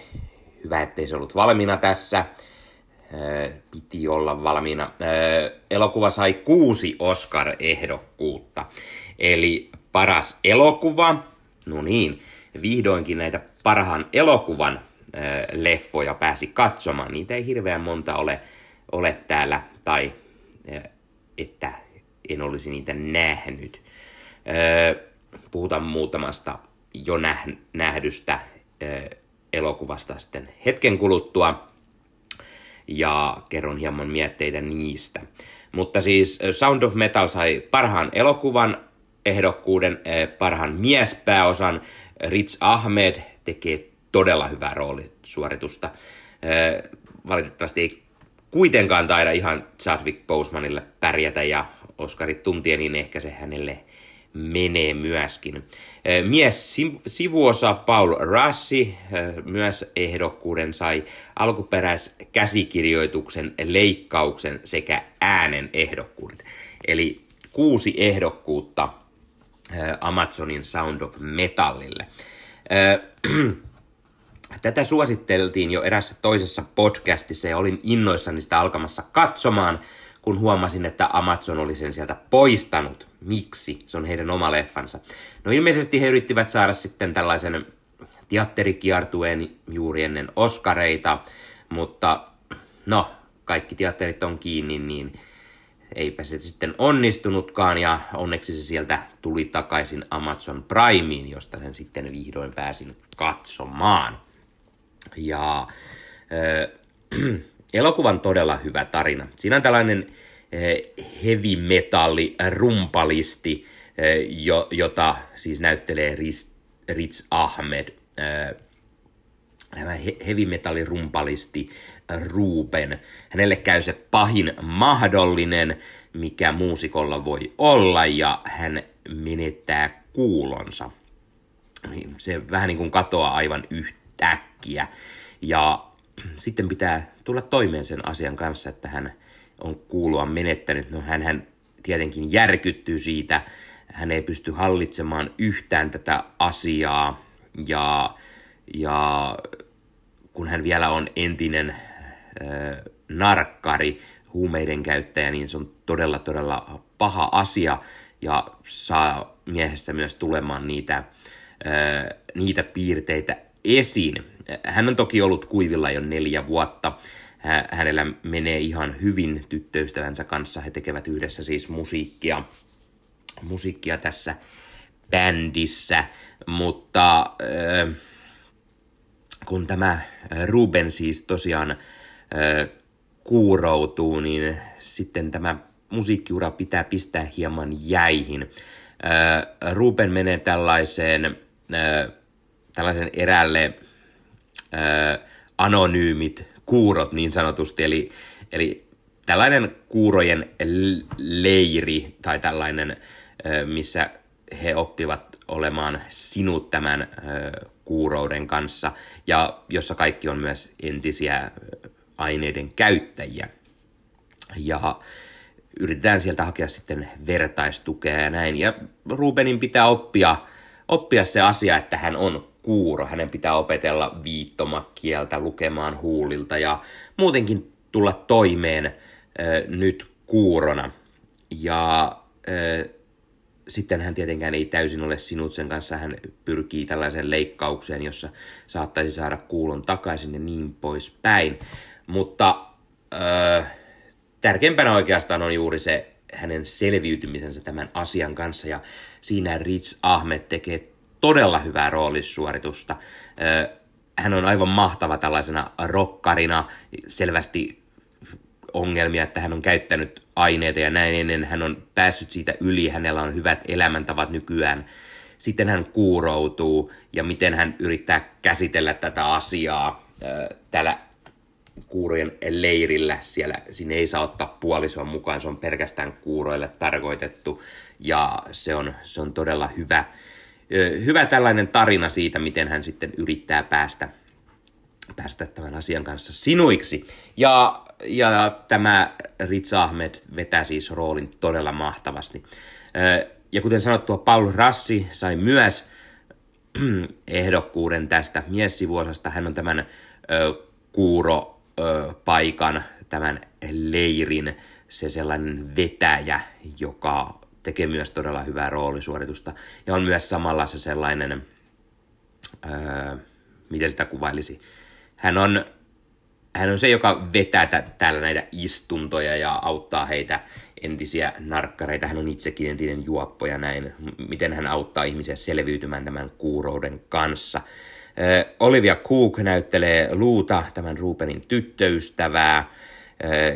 hyvä ettei se ollut valmiina tässä, piti olla valmiina. Elokuva sai kuusi Oscar-ehdokkuutta. Eli paras elokuva, no niin, vihdoinkin näitä parhaan elokuvan leffoja pääsi katsomaan. Niitä ei hirveän monta ole, ole täällä, tai että en olisi niitä nähnyt. Puhutaan muutamasta jo nähdystä elokuvasta sitten hetken kuluttua ja kerron hieman mietteitä niistä. Mutta siis Sound of Metal sai parhaan elokuvan ehdokkuuden, parhaan miespääosan. Rich Ahmed tekee todella hyvää roolisuoritusta. Valitettavasti ei kuitenkaan taida ihan Chadwick Bosemanille pärjätä ja Oscarit tuntien, niin ehkä se hänelle menee myöskin. Mies sivuosa Paul Rassi myös ehdokkuuden sai alkuperäiskäsikirjoituksen, leikkauksen sekä äänen ehdokkuudet. Eli kuusi ehdokkuutta Amazonin Sound of Metallille. Tätä suositteltiin jo erässä toisessa podcastissa ja olin innoissani sitä alkamassa katsomaan – kun huomasin, että Amazon oli sen sieltä poistanut. Miksi? Se on heidän oma leffansa. No ilmeisesti he yrittivät saada sitten tällaisen teatterikiertueen juuri ennen Oscareita, mutta no, kaikki teatterit on kiinni, niin eipä se sitten onnistunutkaan ja onneksi se sieltä tuli takaisin Amazon Primeen, josta sen sitten vihdoin pääsin katsomaan. Ja äh, elokuvan todella hyvä tarina. Siinä on tällainen eh, heavy metalli rumpalisti, eh, jota siis näyttelee Rich Ahmed. Eh, tämä heavy metalli rumpalisti Ruben. Hänelle käy se pahin mahdollinen, mikä muusikolla voi olla, ja hän menettää kuulonsa. se vähän niin kuin katoaa aivan yhtäkkiä. Ja sitten pitää tulla toimeen sen asian kanssa, että hän on kuulua menettänyt. No hän tietenkin järkyttyy siitä, hän ei pysty hallitsemaan yhtään tätä asiaa. Ja, ja kun hän vielä on entinen äh, narkkari, huumeiden käyttäjä, niin se on todella todella paha asia. Ja saa miehessä myös tulemaan niitä, äh, niitä piirteitä esiin. Hän on toki ollut kuivilla jo neljä vuotta. Hänellä menee ihan hyvin tyttöystävänsä kanssa. He tekevät yhdessä siis musiikkia, musiikkia tässä bändissä, mutta kun tämä Ruben siis tosiaan kuuroutuu, niin sitten tämä musiikkiura pitää pistää hieman jäihin. Ruben menee tällaiseen, tällaisen erälle äh, anonyymit kuurot niin sanotusti, eli, eli tällainen kuurojen leiri tai tällainen, äh, missä he oppivat olemaan sinut tämän äh, kuurouden kanssa ja jossa kaikki on myös entisiä aineiden käyttäjiä. Ja yritetään sieltä hakea sitten vertaistukea ja näin. Ja Rubenin pitää oppia, oppia se asia, että hän on kuuro. Hänen pitää opetella viittomakieltä lukemaan huulilta ja muutenkin tulla toimeen äh, nyt kuurona. Ja äh, sitten hän tietenkään ei täysin ole sinut sen kanssa, hän pyrkii tällaiseen leikkaukseen, jossa saattaisi saada kuulon takaisin ja niin poispäin. Mutta äh, tärkeimpänä oikeastaan on juuri se hänen selviytymisensä tämän asian kanssa, ja siinä Rich Ahmed tekee todella hyvää roolissuoritusta. Äh, hän on aivan mahtava tällaisena rokkarina, selvästi ongelmia, että hän on käyttänyt aineita ja näin ennen hän on päässyt siitä yli, hänellä on hyvät elämäntavat nykyään. Sitten hän kuuroutuu ja miten hän yrittää käsitellä tätä asiaa täällä kuurojen leirillä. Siellä sinne ei saa ottaa puolisoa mukaan, se on pelkästään kuuroille tarkoitettu ja se on, se on todella hyvä, hyvä tällainen tarina siitä, miten hän sitten yrittää päästä, päästä tämän asian kanssa sinuiksi. Ja ja tämä Ritz Ahmed vetää siis roolin todella mahtavasti. Ja kuten sanottua, Paul Rassi sai myös ehdokkuuden tästä miessivuosasta. Hän on tämän kuuro-paikan, tämän leirin, se sellainen vetäjä, joka tekee myös todella hyvää roolisuoritusta. Ja on myös samalla se sellainen, öö, miten sitä kuvailisi, hän on hän on se, joka vetää t- täällä näitä istuntoja ja auttaa heitä entisiä narkkareita. Hän on itsekin entinen juoppo ja näin. Miten hän auttaa ihmisiä selviytymään tämän kuurouden kanssa. Äh, Olivia Cook näyttelee Luuta, tämän Rupenin tyttöystävää,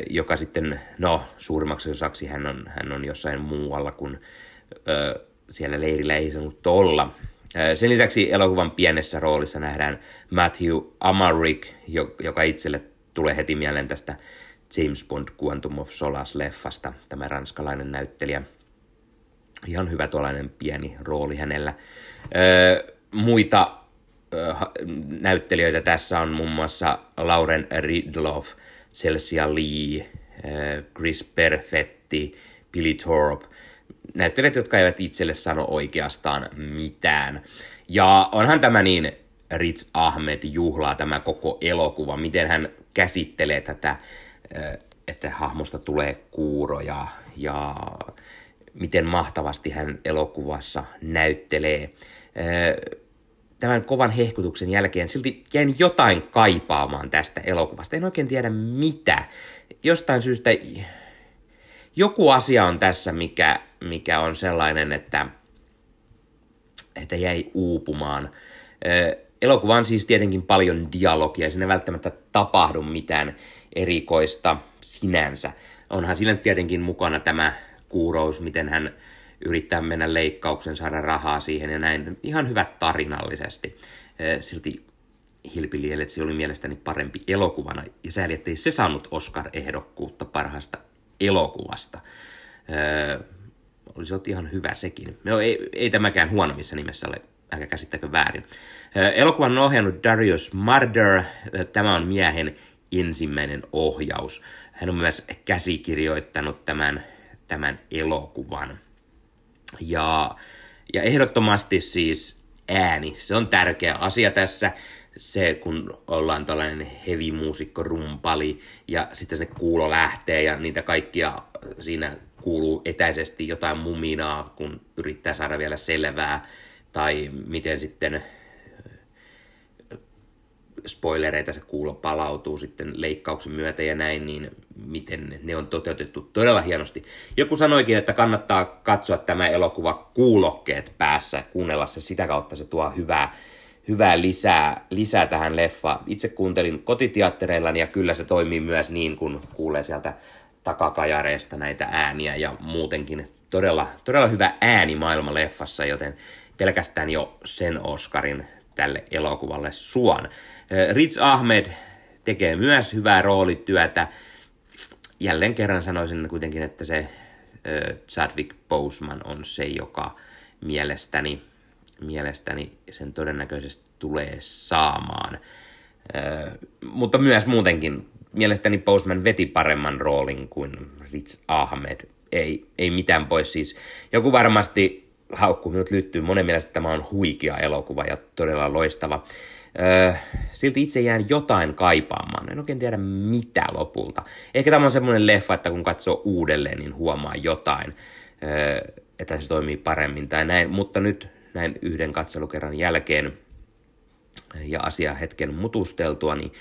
joka sitten, no suurimmaksi osaksi hän on, hän on jossain muualla, äh, siellä leirillä ei saanut olla. Sen lisäksi elokuvan pienessä roolissa nähdään Matthew Amarick, joka itselle tulee heti mieleen tästä James Bond Quantum of Solace-leffasta, tämä ranskalainen näyttelijä. Ihan hyvä tuollainen pieni rooli hänellä. Muita näyttelijöitä tässä on muun muassa Lauren Ridloff, Chelsea Lee, öö, Chris Perfetti, Billy Thorpe. Näyttelijät, jotka eivät itselle sano oikeastaan mitään. Ja onhan tämä niin Rich Ahmed juhlaa tämä koko elokuva, miten hän käsittelee tätä, että hahmosta tulee kuuro ja, ja miten mahtavasti hän elokuvassa näyttelee. Tämän kovan hehkutuksen jälkeen silti jäin jotain kaipaamaan tästä elokuvasta. En oikein tiedä mitä. Jostain syystä joku asia on tässä, mikä, mikä on sellainen, että, että jäi uupumaan Elokuva on siis tietenkin paljon dialogia, ja siinä ei välttämättä tapahdu mitään erikoista sinänsä. Onhan siinä tietenkin mukana tämä kuurous, miten hän yrittää mennä leikkauksen, saada rahaa siihen ja näin. Ihan hyvä tarinallisesti. Silti Hilpilielet se oli mielestäni parempi elokuvana, ja sääli, ettei se saanut Oscar-ehdokkuutta parhaasta elokuvasta. Olisi ollut ihan hyvä sekin. No ei, ei tämäkään huono missä nimessä ole älkää käsittäkö väärin. Elokuvan on ohjannut Darius Marder. Tämä on miehen ensimmäinen ohjaus. Hän on myös käsikirjoittanut tämän, tämän elokuvan. Ja, ja ehdottomasti siis ääni, se on tärkeä asia tässä. Se, kun ollaan tällainen heavy-muusikko, rumpali, ja sitten se kuulo lähtee, ja niitä kaikkia siinä kuuluu etäisesti jotain muminaa, kun yrittää saada vielä selvää, tai miten sitten spoilereita se kuulo palautuu sitten leikkauksen myötä ja näin, niin miten ne on toteutettu todella hienosti. Joku sanoikin, että kannattaa katsoa tämä elokuva kuulokkeet päässä, kuunnella se sitä kautta, se tuo hyvää, hyvää lisää, lisää tähän leffa. Itse kuuntelin kotiteattereillani ja kyllä se toimii myös niin, kun kuulee sieltä takakajareista näitä ääniä ja muutenkin todella, todella hyvä ääni maailma leffassa, joten pelkästään jo sen Oscarin tälle elokuvalle suon. Rich Ahmed tekee myös hyvää roolityötä. Jälleen kerran sanoisin kuitenkin, että se Chadwick Boseman on se, joka mielestäni, mielestäni sen todennäköisesti tulee saamaan. Mutta myös muutenkin mielestäni Boseman veti paremman roolin kuin Rich Ahmed. Ei, ei mitään pois siis. Joku varmasti haukku minut lyttyy. Monen mielestä tämä on huikea elokuva ja todella loistava. Silti itse jään jotain kaipaamaan. En oikein tiedä mitä lopulta. Ehkä tämä on semmoinen leffa, että kun katsoo uudelleen, niin huomaa jotain, että se toimii paremmin tai näin. Mutta nyt näin yhden katselukerran jälkeen ja asia hetken mutusteltua, niin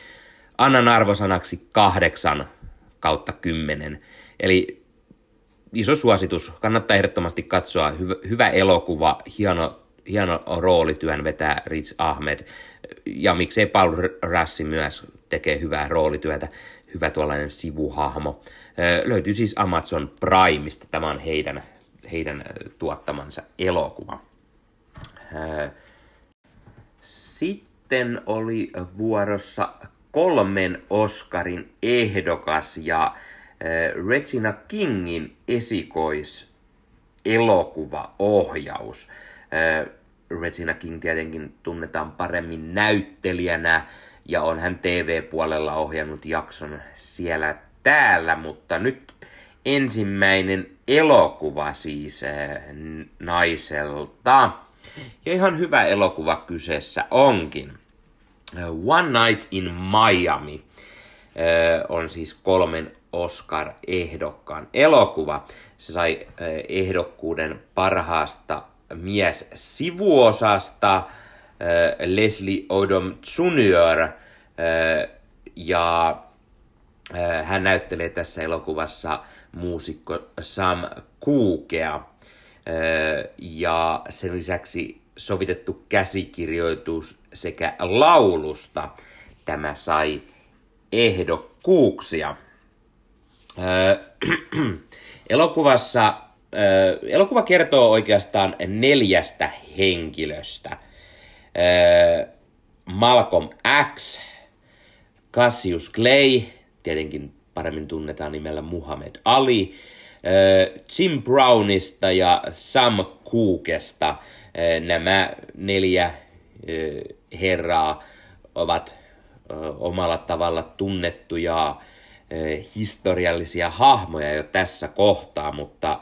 annan arvosanaksi kahdeksan kautta kymmenen. Eli iso suositus. Kannattaa ehdottomasti katsoa. Hyvä, hyvä elokuva, hieno, hieno roolityön vetää Rich Ahmed. Ja miksei Paul Rassi myös tekee hyvää roolityötä. Hyvä tuollainen sivuhahmo. Löytyy siis Amazon Primeista. Tämä on heidän, heidän tuottamansa elokuva. Sitten oli vuorossa kolmen Oscarin ehdokas ja äh, Regina Kingin esikois elokuvaohjaus. Äh, Regina King tietenkin tunnetaan paremmin näyttelijänä ja on hän TV-puolella ohjannut jakson siellä täällä, mutta nyt ensimmäinen elokuva siis äh, naiselta. Ja ihan hyvä elokuva kyseessä onkin. One Night in Miami on siis kolmen Oscar-ehdokkaan elokuva. Se sai ehdokkuuden parhaasta mies sivuosasta Leslie Odom Jr. Ja hän näyttelee tässä elokuvassa muusikko Sam Cookea. Ja sen lisäksi sovitettu käsikirjoitus sekä laulusta tämä sai ehdokkuuksia. Elokuvassa, elokuva kertoo oikeastaan neljästä henkilöstä. Malcolm X, Cassius Clay, tietenkin paremmin tunnetaan nimellä Muhammad Ali, Jim Brownista ja Sam Cookesta. Nämä neljä herraa ovat omalla tavalla tunnettuja historiallisia hahmoja jo tässä kohtaa, mutta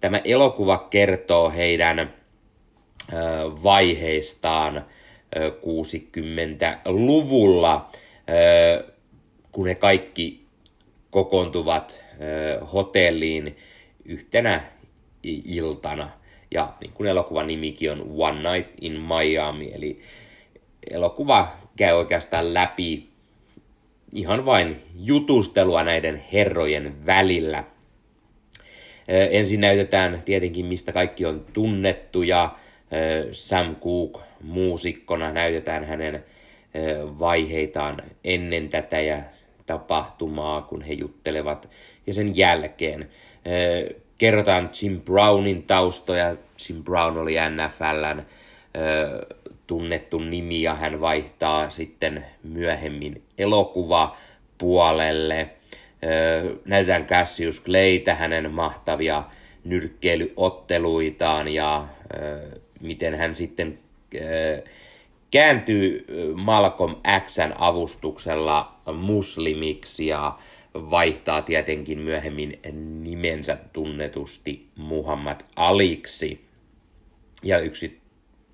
tämä elokuva kertoo heidän vaiheistaan 60-luvulla, kun he kaikki kokoontuvat hotelliin yhtenä iltana. Ja niin kuin elokuvan nimikin on One Night in Miami, eli elokuva käy oikeastaan läpi ihan vain jutustelua näiden herrojen välillä. Ensin näytetään tietenkin, mistä kaikki on tunnettuja. Sam Cooke muusikkona näytetään hänen vaiheitaan ennen tätä ja tapahtumaa, kun he juttelevat. Ja sen jälkeen kerrotaan Jim Brownin taustoja. Jim Brown oli NFLn tunnettu nimi ja hän vaihtaa sitten myöhemmin elokuva puolelle. Näytetään Cassius Claytä, hänen mahtavia nyrkkeilyotteluitaan ja miten hän sitten kääntyy Malcolm Xn avustuksella muslimiksi ja vaihtaa tietenkin myöhemmin nimensä tunnetusti Muhammad Aliksi. Ja yksi,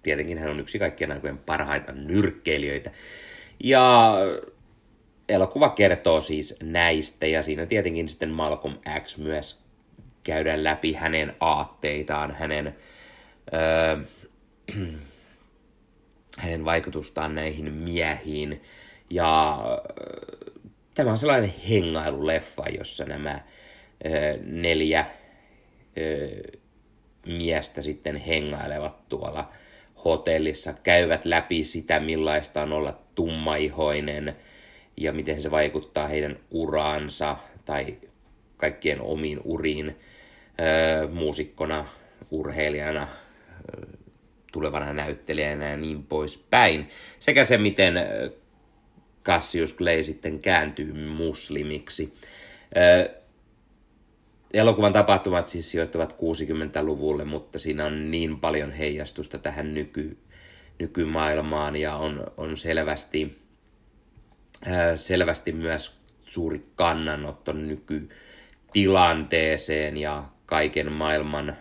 tietenkin hän on yksi kaikkien aikojen parhaita nyrkkeilijöitä. Ja elokuva kertoo siis näistä ja siinä tietenkin sitten Malcolm X myös käydään läpi hänen aatteitaan, hänen, öö, hänen vaikutustaan näihin miehiin. Ja öö, tämä on sellainen hengailuleffa, jossa nämä öö, neljä öö, miestä sitten hengailevat tuolla hotellissa, käyvät läpi sitä, millaista on olla tummaihoinen ja miten se vaikuttaa heidän uraansa tai kaikkien omiin uriin öö, muusikkona, urheilijana, tulevana näyttelijänä ja niin poispäin. Sekä se, miten Cassius Clay sitten kääntyy muslimiksi. Öö, elokuvan tapahtumat siis sijoittuvat 60-luvulle, mutta siinä on niin paljon heijastusta tähän nyky, nykymaailmaan ja on, on selvästi, selvästi myös suuri kannanotto nykytilanteeseen ja kaiken maailman,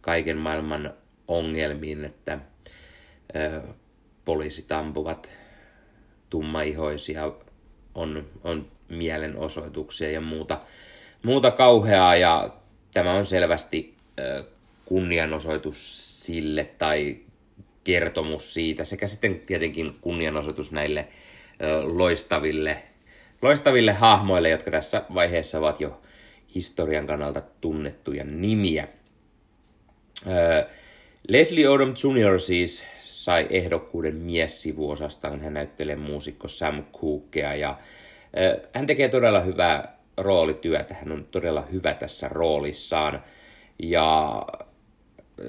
kaiken maailman ongelmiin, että poliisit ampuvat tummaihoisia, on, on mielenosoituksia ja muuta, muuta kauheaa ja tämä on selvästi kunnianosoitus sille tai kertomus siitä sekä sitten tietenkin kunnianosoitus näille loistaville, loistaville hahmoille, jotka tässä vaiheessa ovat jo historian kannalta tunnettuja nimiä. Leslie Odom Jr. siis sai ehdokkuuden miessivuosastaan. Hän näyttelee muusikko Sam Cookea ja hän tekee todella hyvää roolityötä, hän on todella hyvä tässä roolissaan. Ja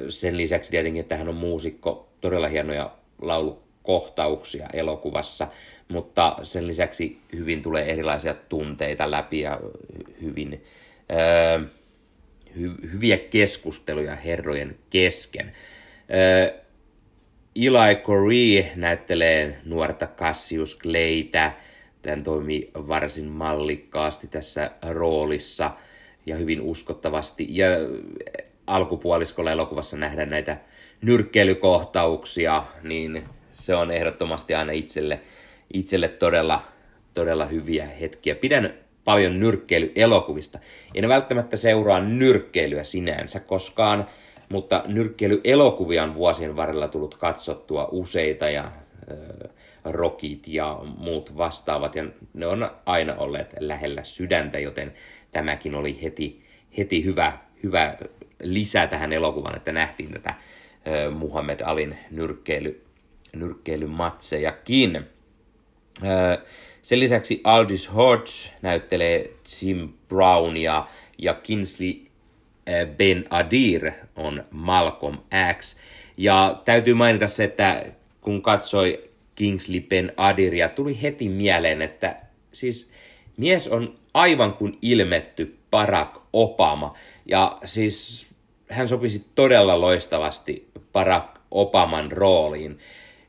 sen lisäksi tietenkin, että hän on muusikko, todella hienoja laulukohtauksia elokuvassa, mutta sen lisäksi hyvin tulee erilaisia tunteita läpi ja hyvin ö, hy, hyviä keskusteluja herrojen kesken. Ö, Eli Corey näyttelee nuorta Cassius Claytä, hän toimii varsin mallikkaasti tässä roolissa ja hyvin uskottavasti. Ja alkupuoliskolla elokuvassa nähdään näitä nyrkkeilykohtauksia, niin se on ehdottomasti aina itselle, itselle todella, todella hyviä hetkiä. Pidän paljon nyrkkeilyelokuvista. En välttämättä seuraa nyrkkeilyä sinänsä koskaan, mutta nyrkkeilyelokuvia on vuosien varrella tullut katsottua useita ja rockit ja muut vastaavat, ja ne on aina olleet lähellä sydäntä, joten tämäkin oli heti, heti hyvä, hyvä lisä tähän elokuvaan, että nähtiin tätä Muhammed Alin nyrkkeily, nyrkkeilymatsejakin. Sen lisäksi Aldis Hodge näyttelee Jim Brownia ja Kinsley Ben Adir on Malcolm X. Ja täytyy mainita se, että kun katsoi Kingsley Ben Adiria, tuli heti mieleen, että siis mies on aivan kuin ilmetty Barack Obama. Ja siis hän sopisi todella loistavasti Barack Obaman rooliin.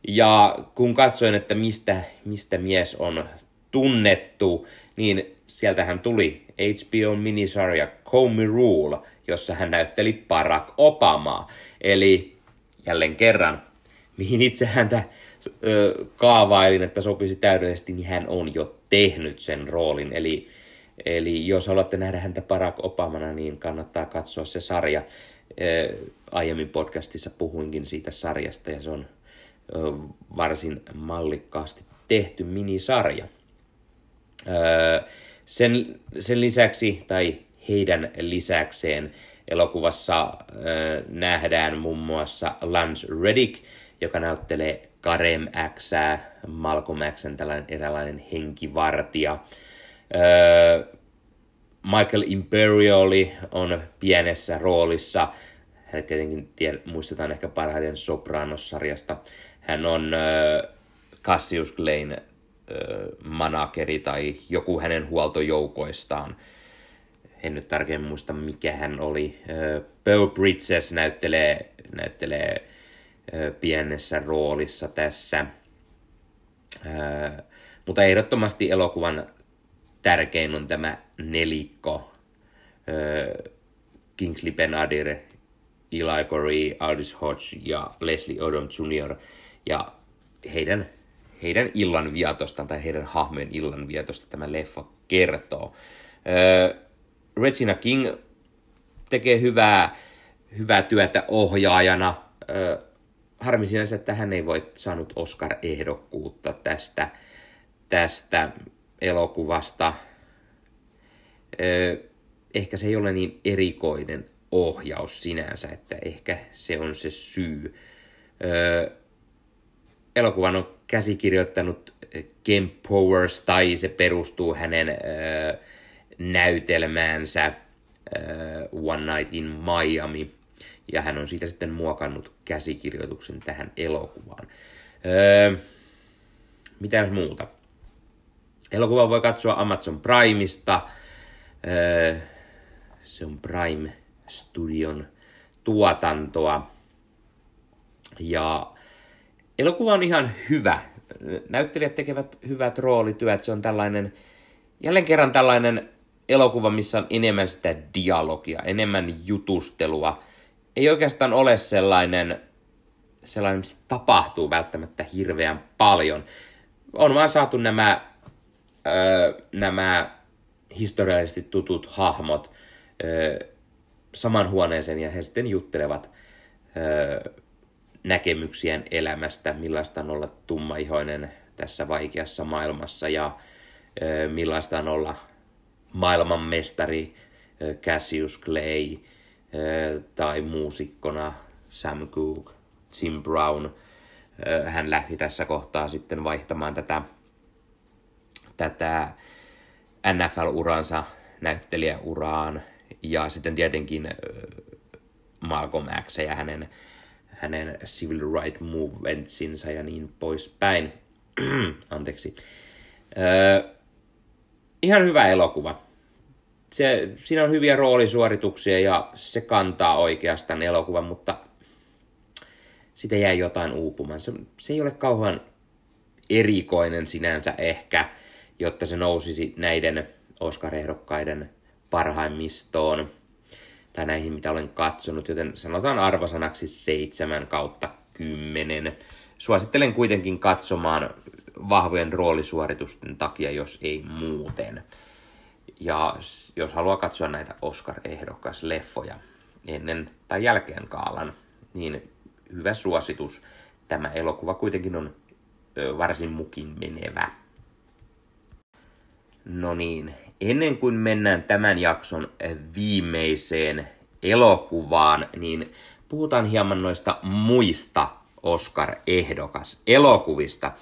Ja kun katsoin, että mistä, mistä mies on tunnettu, niin sieltä hän tuli HBO-minisarja Comey Rule, jossa hän näytteli Barack Obamaa. Eli jälleen kerran, mihin itse häntä ö, kaavailin, että sopisi täydellisesti, niin hän on jo tehnyt sen roolin. Eli, eli jos haluatte nähdä häntä Barack Obamana, niin kannattaa katsoa se sarja. Aiemmin podcastissa puhuinkin siitä sarjasta ja se on varsin mallikkaasti tehty minisarja. Sen, sen lisäksi, tai heidän lisäkseen, elokuvassa nähdään muun muassa Lance Reddick, joka näyttelee Karem X, Malcolm Xn tällainen eräänlainen henkivartija. Michael Imperioli on pienessä roolissa. Hän tietenkin tied, muistetaan ehkä parhaiten Sopranos-sarjasta. Hän on öö, Cassius öö, manakeri tai joku hänen huoltojoukoistaan. en nyt tarkemmin muista mikä hän oli. Bo Bridges näyttelee, näyttelee pienessä roolissa tässä. Mutta ehdottomasti elokuvan tärkein on tämä nelikko. Kingsley Ben-Adir, Eli Corey, Aldous Hodge ja Leslie Odom Jr. Ja heidän, heidän illanvietostaan tai heidän hahmojen illanvietosta tämä leffa kertoo. Regina King tekee hyvää, hyvää työtä ohjaajana. harmi sinänsä, että hän ei voi saanut Oscar-ehdokkuutta tästä, tästä elokuvasta. ehkä se ei ole niin erikoinen ohjaus sinänsä, että ehkä se on se syy. elokuvan on käsikirjoittanut Ken Powers, tai se perustuu hänen näytelmäänsä One Night in Miami, ja hän on siitä sitten muokannut käsikirjoituksen tähän elokuvaan. mitä muuta? Elokuva voi katsoa Amazon Primeista. se on Prime Studion tuotantoa. Ja elokuva on ihan hyvä. Näyttelijät tekevät hyvät roolityöt. Se on tällainen, jälleen kerran tällainen elokuva, missä on enemmän sitä dialogia, enemmän jutustelua. Ei oikeastaan ole sellainen, sellainen missä tapahtuu välttämättä hirveän paljon. On vaan saatu nämä, öö, nämä historiallisesti tutut hahmot öö, saman huoneeseen ja he sitten juttelevat öö, näkemyksien elämästä, millaista on olla tummaihoinen tässä vaikeassa maailmassa ja öö, millaista on olla maailmanmestari Cassius Clay tai muusikkona Sam Cooke, Jim Brown. Hän lähti tässä kohtaa sitten vaihtamaan tätä, tätä NFL-uransa näyttelijäuraan ja sitten tietenkin Malcolm X ja hänen, hänen civil rights movementsinsa ja niin poispäin. Anteeksi. Öö, ihan hyvä elokuva. Se, siinä on hyviä roolisuorituksia ja se kantaa oikeastaan elokuvan, mutta sitä jää jotain uupumaan. Se, se ei ole kauhean erikoinen sinänsä ehkä, jotta se nousisi näiden Oscar-ehdokkaiden parhaimmistoon tai näihin, mitä olen katsonut, joten sanotaan arvosanaksi 7 kautta 10. Suosittelen kuitenkin katsomaan vahvojen roolisuoritusten takia, jos ei muuten. Ja jos haluaa katsoa näitä Oscar-ehdokas leffoja ennen tai jälkeen kaalan, niin hyvä suositus. Tämä elokuva kuitenkin on varsin mukin menevä. No niin, ennen kuin mennään tämän jakson viimeiseen elokuvaan, niin puhutaan hieman noista muista Oscar-ehdokas elokuvista.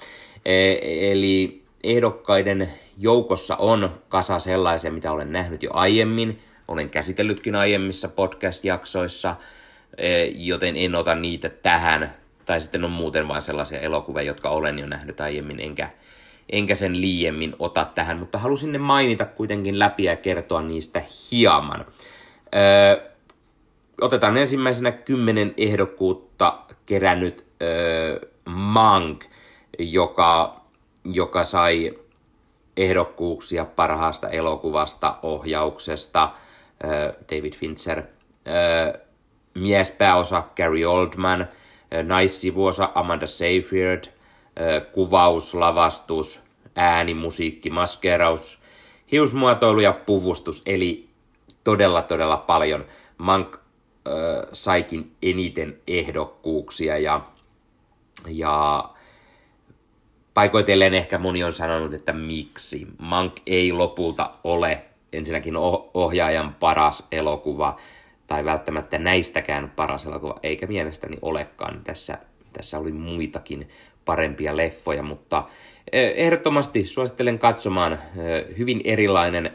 E, eli ehdokkaiden joukossa on kasa sellaisia, mitä olen nähnyt jo aiemmin. Olen käsitellytkin aiemmissa podcast-jaksoissa, e, joten en ota niitä tähän. Tai sitten on muuten vain sellaisia elokuvia, jotka olen jo nähnyt aiemmin, enkä, enkä sen liiemmin ota tähän. Mutta halusin ne mainita kuitenkin läpi ja kertoa niistä hieman. Öö, otetaan ensimmäisenä kymmenen ehdokkuutta kerännyt öö, Mank – joka, joka sai ehdokkuuksia parhaasta elokuvasta, ohjauksesta, David Fincher, miespääosa Gary Oldman, naissivuosa Amanda Seyfried, kuvaus, lavastus, ääni, musiikki, maskeraus, hiusmuotoilu ja puvustus, eli todella todella paljon. Mank äh, saikin eniten ehdokkuuksia ja, ja paikoitellen ehkä moni on sanonut, että miksi. Mank ei lopulta ole ensinnäkin ohjaajan paras elokuva, tai välttämättä näistäkään paras elokuva, eikä mielestäni olekaan. Tässä, tässä oli muitakin parempia leffoja, mutta e, ehdottomasti suosittelen katsomaan e, hyvin erilainen e,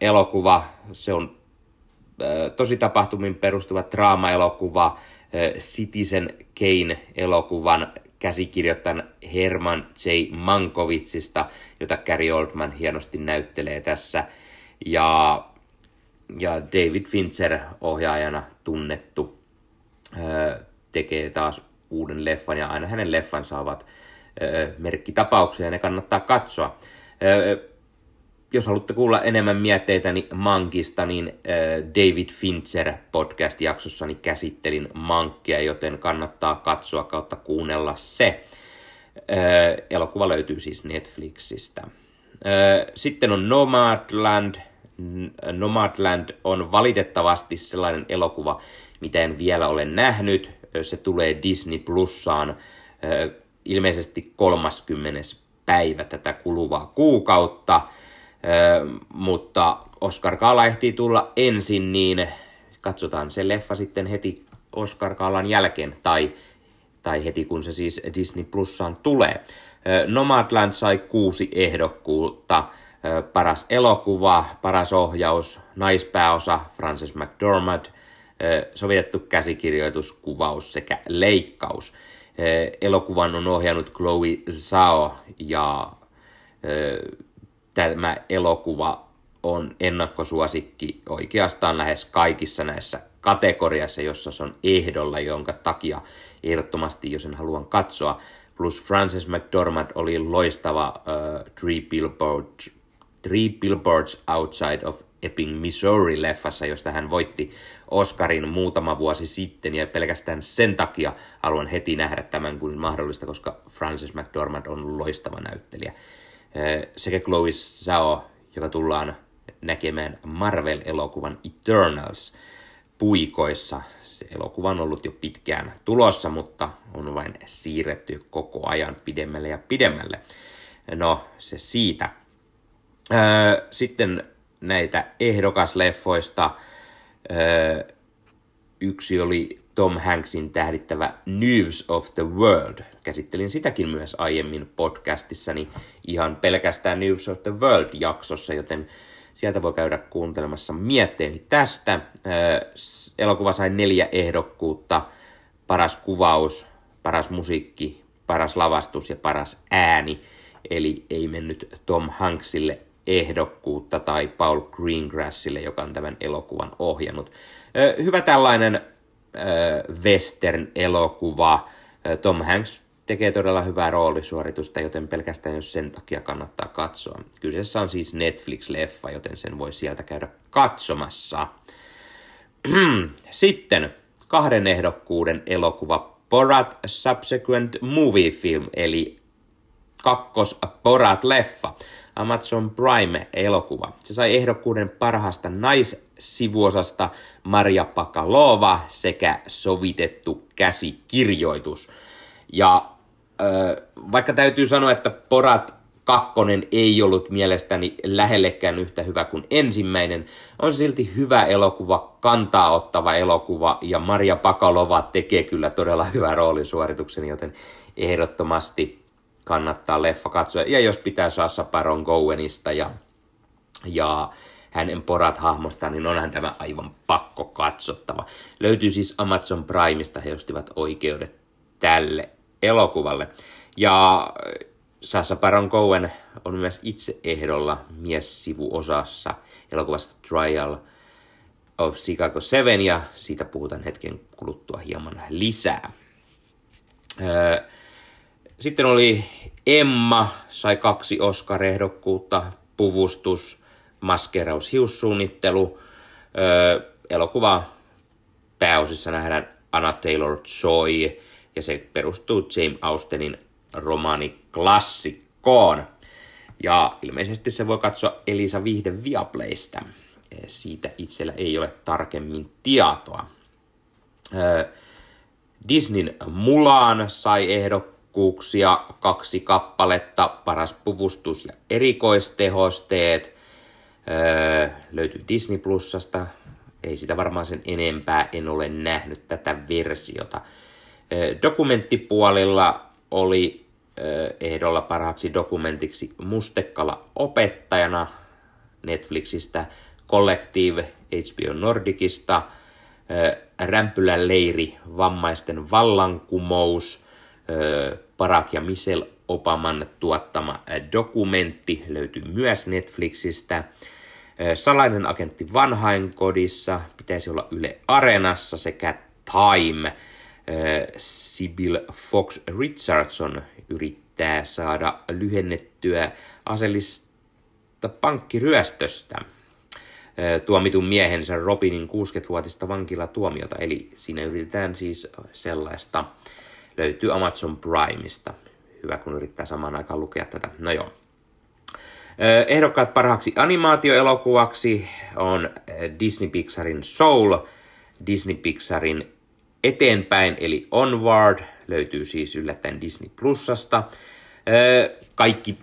elokuva. Se on tosi tapahtumin perustuva draama-elokuva, Citizen Kane-elokuvan käsikirjoittajan Herman J. Mankovitsista, jota Gary Oldman hienosti näyttelee tässä. Ja ja David Fincher ohjaajana tunnettu tekee taas uuden leffan ja aina hänen leffansa ovat merkkitapauksia ja ne kannattaa katsoa. Jos haluatte kuulla enemmän mietteitä Mankista, niin David Fincher podcast-jaksossani käsittelin Mankkia, joten kannattaa katsoa kautta kuunnella se. Elokuva löytyy siis Netflixistä. Sitten on Nomadland. Nomadland on valitettavasti sellainen elokuva, mitä en vielä ole nähnyt. Se tulee Disney Plussaan ilmeisesti 30. päivä tätä kuluvaa kuukautta. Mutta Oscar Kaala ehtii tulla ensin, niin katsotaan se leffa sitten heti Oscar Kaalan jälkeen tai, tai heti kun se siis Disney Plussaan tulee. Nomadland sai kuusi ehdokkuutta. Paras elokuva, paras ohjaus, naispääosa Frances McDormand, sovitettu käsikirjoitus, kuvaus sekä leikkaus. Elokuvan on ohjannut Chloe Zhao ja tämä elokuva on ennakkosuosikki oikeastaan lähes kaikissa näissä kategoriassa, jossa se on ehdolla, jonka takia ehdottomasti, jos en haluan katsoa, plus Frances McDormand oli loistava uh, Three, Billboards, Three Billboards Outside of Epping, Missouri-leffassa, josta hän voitti Oscarin muutama vuosi sitten, ja pelkästään sen takia haluan heti nähdä tämän kuin mahdollista, koska Frances McDormand on loistava näyttelijä. Sekä Chloe Zhao, joka tullaan näkemään Marvel-elokuvan Eternals puikoissa. Se elokuva on ollut jo pitkään tulossa, mutta on vain siirretty koko ajan pidemmälle ja pidemmälle. No, se siitä. Sitten näitä ehdokasleffoista. Yksi oli Tom Hanksin tähdittävä News of the World. Käsittelin sitäkin myös aiemmin podcastissani ihan pelkästään News of the World-jaksossa, joten sieltä voi käydä kuuntelemassa mietteeni tästä. Elokuva sai neljä ehdokkuutta. Paras kuvaus, paras musiikki, paras lavastus ja paras ääni. Eli ei mennyt Tom Hanksille ehdokkuutta tai Paul Greengrassille, joka on tämän elokuvan ohjannut. Hyvä tällainen western-elokuva. Tom Hanks tekee todella hyvää roolisuoritusta, joten pelkästään jos sen takia kannattaa katsoa. Kyseessä on siis Netflix-leffa, joten sen voi sieltä käydä katsomassa. Sitten kahden ehdokkuuden elokuva Borat Subsequent Movie Film, eli kakkos Borat-leffa. Amazon Prime-elokuva. Se sai ehdokkuuden parhaasta naissivuosasta Maria Pakalova sekä sovitettu käsikirjoitus. Ja vaikka täytyy sanoa, että Porat kakkonen ei ollut mielestäni lähellekään yhtä hyvä kuin ensimmäinen, on silti hyvä elokuva, kantaa ottava elokuva ja Maria Pakalova tekee kyllä todella hyvän roolisuorituksen, joten ehdottomasti kannattaa leffa katsoa. Ja jos pitää Sassa Baron Cohenista ja, ja hänen porat hahmosta, niin onhan tämä aivan pakko katsottava. Löytyy siis Amazon Primeista, he ostivat oikeudet tälle elokuvalle. Ja Sassa Baron Cohen on myös itse ehdolla mies-sivuosassa elokuvasta Trial of Chicago 7, ja siitä puhutaan hetken kuluttua hieman lisää. Öö, sitten oli Emma, sai kaksi Oscar-ehdokkuutta, puvustus, maskeraus, hiussuunnittelu. Öö, elokuva pääosissa nähdään Anna Taylor-Joy ja se perustuu James Austenin romaaniklassikkoon. Ja ilmeisesti se voi katsoa Elisa Vihde Viaplaystä. Siitä itsellä ei ole tarkemmin tietoa. Disneyn Mulan sai ehdokkuutta ehdokkuuksia, kaksi kappaletta, paras puvustus ja erikoistehosteet. Öö, löytyy Disney Plusasta, ei sitä varmaan sen enempää, en ole nähnyt tätä versiota. Öö, dokumenttipuolella oli öö, ehdolla parhaaksi dokumentiksi Mustekala opettajana Netflixistä, Collective HBO Nordicista, Rämpylän leiri, vammaisten vallankumous, Barack ja Michelle Obaman tuottama dokumentti löytyy myös Netflixistä. Salainen agentti vanhainkodissa, pitäisi olla Yle Areenassa sekä Time. Sibyl Fox Richardson yrittää saada lyhennettyä aseellisesta pankkiryöstöstä tuomitun miehensä Robinin 60-vuotista vankilatuomiota. Eli siinä yritetään siis sellaista. Löytyy Amazon Primeista. Hyvä, kun yrittää samaan aikaan lukea tätä. No joo. Ehdokkaat parhaaksi animaatioelokuvaksi on Disney Pixarin Soul, Disney Pixarin Eteenpäin eli Onward löytyy siis yllättäen Disney Plusasta. Kaikki,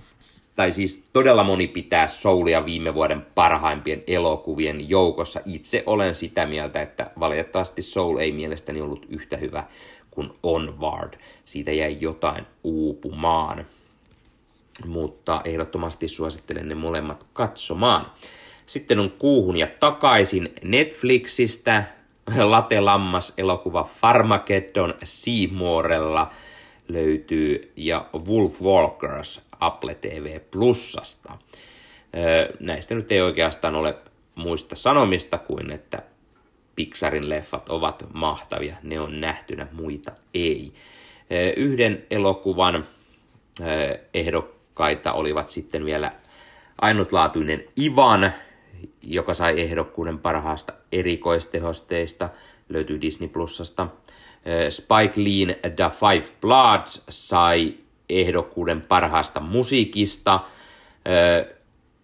tai siis todella moni pitää Soulia viime vuoden parhaimpien elokuvien joukossa. Itse olen sitä mieltä, että valitettavasti Soul ei mielestäni ollut yhtä hyvä kuin Onward. Siitä jäi jotain uupumaan mutta ehdottomasti suosittelen ne molemmat katsomaan. Sitten on Kuuhun ja takaisin Netflixistä Late Lammas elokuva Farmageddon Seymourella löytyy ja Wolf Walkers Apple TV Plusasta. Näistä nyt ei oikeastaan ole muista sanomista kuin, että Pixarin leffat ovat mahtavia, ne on nähtynä, muita ei. Yhden elokuvan ehdokkaita olivat sitten vielä ainutlaatuinen Ivan, joka sai ehdokkuuden parhaasta erikoistehosteista, löytyy Disney Plusasta. Spike Leen The Five Bloods sai ehdokkuuden parhaasta musiikista.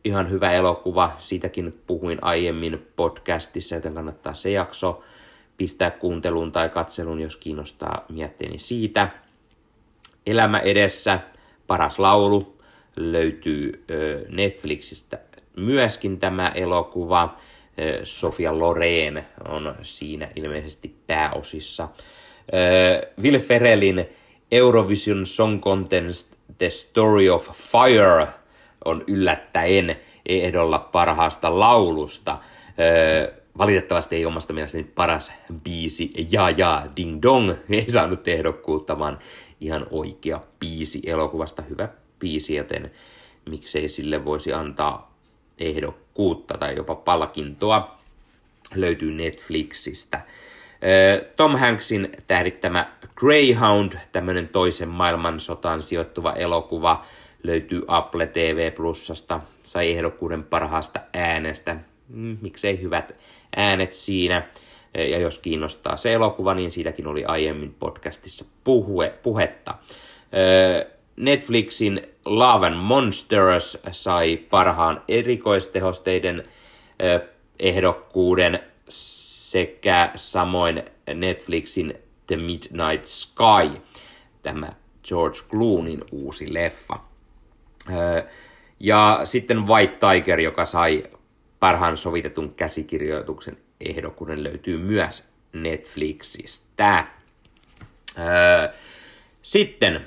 Ihan hyvä elokuva, siitäkin puhuin aiemmin podcastissa, joten kannattaa se jakso pistää kuunteluun tai katseluun, jos kiinnostaa mietteeni siitä. Elämä edessä, paras laulu, löytyy Netflixistä myöskin tämä elokuva. Sofia Loren on siinä ilmeisesti pääosissa. Will Ferrellin Eurovision Song Contest The Story of Fire on yllättäen ehdolla parhaasta laulusta. Valitettavasti ei omasta mielestäni paras biisi Ja Ja Ding Dong ei saanut ehdokkuutta, vaan ihan oikea biisi elokuvasta. Hyvä biisi, joten miksei sille voisi antaa ehdokkuutta tai jopa palkintoa. Löytyy Netflixistä. Tom Hanksin tähdittämä Greyhound, tämmöinen toisen maailmansotaan sijoittuva elokuva, löytyy Apple TV Plusasta, sai ehdokkuuden parhaasta äänestä. Mm, miksei hyvät äänet siinä. Ja jos kiinnostaa se elokuva, niin siitäkin oli aiemmin podcastissa puhue, puhetta. Netflixin Love and Monsters sai parhaan erikoistehosteiden ehdokkuuden sekä samoin Netflixin The Midnight Sky, tämä George Clooneyn uusi leffa. Ja sitten White Tiger, joka sai parhaan sovitetun käsikirjoituksen ehdokkuuden, löytyy myös Netflixistä. Sitten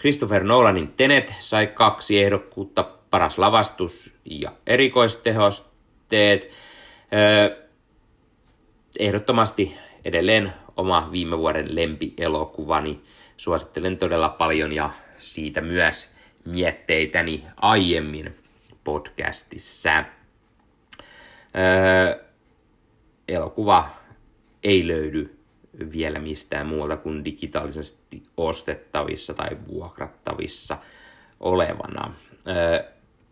Christopher Nolanin Tenet sai kaksi ehdokkuutta, paras lavastus ja erikoistehosteet. Ehdottomasti edelleen oma viime vuoden lempielokuvani. Suosittelen todella paljon ja siitä myös mietteitäni aiemmin podcastissa. elokuva ei löydy vielä mistään muualta kuin digitaalisesti ostettavissa tai vuokrattavissa olevana.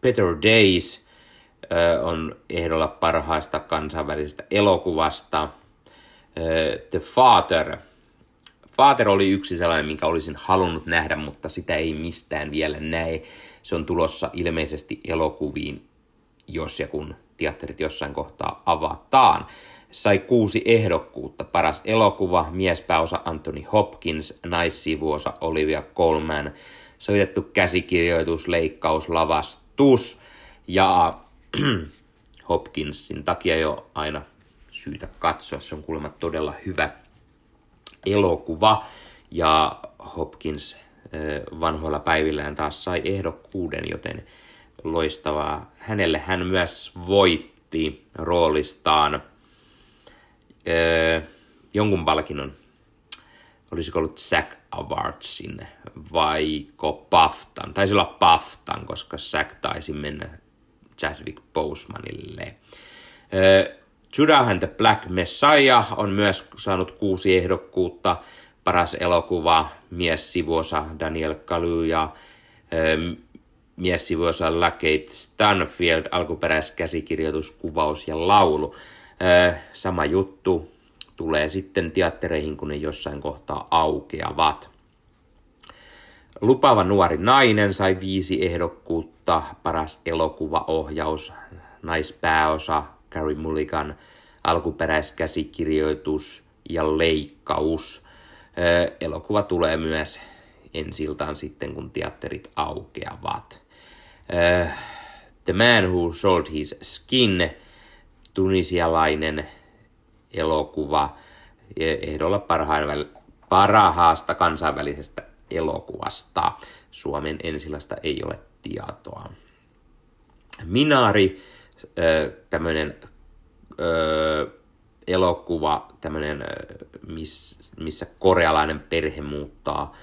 Better Days on ehdolla parhaasta kansainvälisestä elokuvasta. The Father. Father oli yksi sellainen, minkä olisin halunnut nähdä, mutta sitä ei mistään vielä näe. Se on tulossa ilmeisesti elokuviin, jos ja kun teatterit jossain kohtaa avataan sai kuusi ehdokkuutta. Paras elokuva, miespääosa Anthony Hopkins, naissivuosa Olivia Colman, soitettu käsikirjoitus, leikkaus, lavastus ja Hopkinsin takia jo aina syytä katsoa. Se on kuulemma todella hyvä elokuva ja Hopkins vanhoilla päivillään taas sai ehdokkuuden, joten loistavaa. Hänelle hän myös voitti roolistaan – jonkun palkinnon. Olisiko ollut Zack Awardsin vaiko Paftan. Taisi olla Paftan, koska Zack taisi mennä Chadwick Bosemanille. Judah and the Black Messiah on myös saanut kuusi ehdokkuutta. Paras elokuva, mies sivuosa Daniel Kaluuya, mies sivuosa Lacate Stanfield, alkuperäiskäsikirjoitus, kuvaus ja laulu. Sama juttu tulee sitten teattereihin, kun ne jossain kohtaa aukeavat. Lupaava nuori nainen sai viisi ehdokkuutta, paras elokuvaohjaus, naispääosa, Carrie Mulligan, alkuperäiskäsikirjoitus ja leikkaus. Elokuva tulee myös ensiltaan sitten, kun teatterit aukeavat. The Man Who Sold His Skin, tunisialainen elokuva, ehdolla parhaan, parhaasta kansainvälisestä elokuvasta. Suomen ensilasta ei ole tietoa. Minari, tämmöinen elokuva, tämmöinen, missä korealainen perhe muuttaa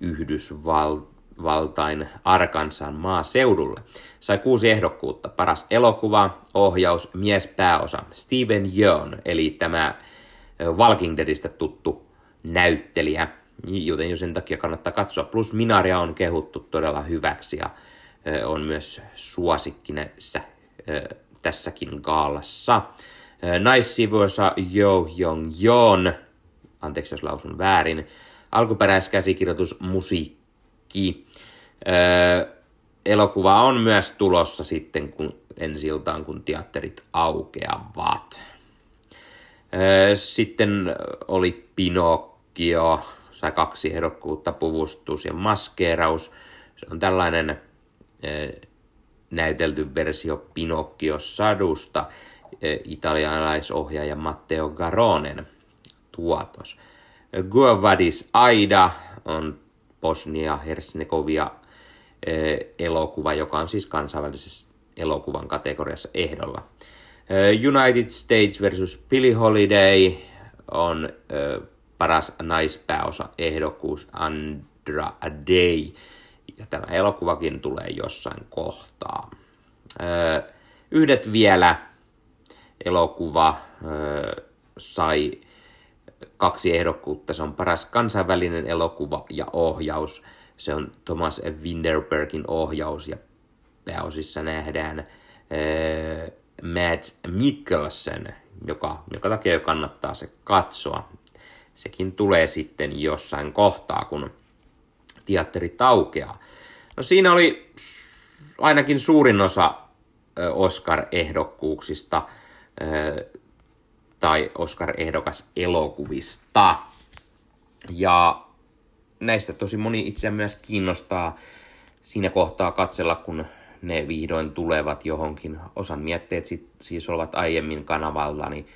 Yhdysvaltain Arkansan maaseudulle. Sai kuusi ehdokkuutta. Paras elokuva, ohjaus, mies pääosa. Steven Yeun, eli tämä Walking Deadistä tuttu näyttelijä, joten jo sen takia kannattaa katsoa. Plus Minaria on kehuttu todella hyväksi ja on myös suosikki näissä, tässäkin gaalassa. Naissivuossa Jo Jong Jon, anteeksi jos lausun väärin, alkuperäiskäsikirjoitus musiikki. Elokuva on myös tulossa sitten kun ensi iltaan, kun teatterit aukeavat. Sitten oli Pinocchio, sai kaksi ehdokkuutta, puvustus ja maskeeraus. Se on tällainen näytelty versio Pinocchio-sadusta, italialaisohjaaja Matteo Garonen tuotos. Guavadis Aida on Bosnia-Herzegovia elokuva, joka on siis kansainvälisessä elokuvan kategoriassa ehdolla. United States versus Billie Holiday on paras naispääosa ehdokkuus Andra Day. Ja tämä elokuvakin tulee jossain kohtaa. Yhdet vielä elokuva sai kaksi ehdokkuutta. Se on paras kansainvälinen elokuva ja ohjaus. Se on Thomas Winterbergin ohjaus ja pääosissa nähdään äh, Matt Mikkelsen, joka, joka takia kannattaa se katsoa. Sekin tulee sitten jossain kohtaa, kun teatteri taukeaa. No siinä oli ainakin suurin osa Oscar-ehdokkuuksista tai Oscar-ehdokas elokuvista. Ja näistä tosi moni itse myös kiinnostaa siinä kohtaa katsella, kun ne vihdoin tulevat johonkin. Osan mietteet siis ovat aiemmin kanavalla, niin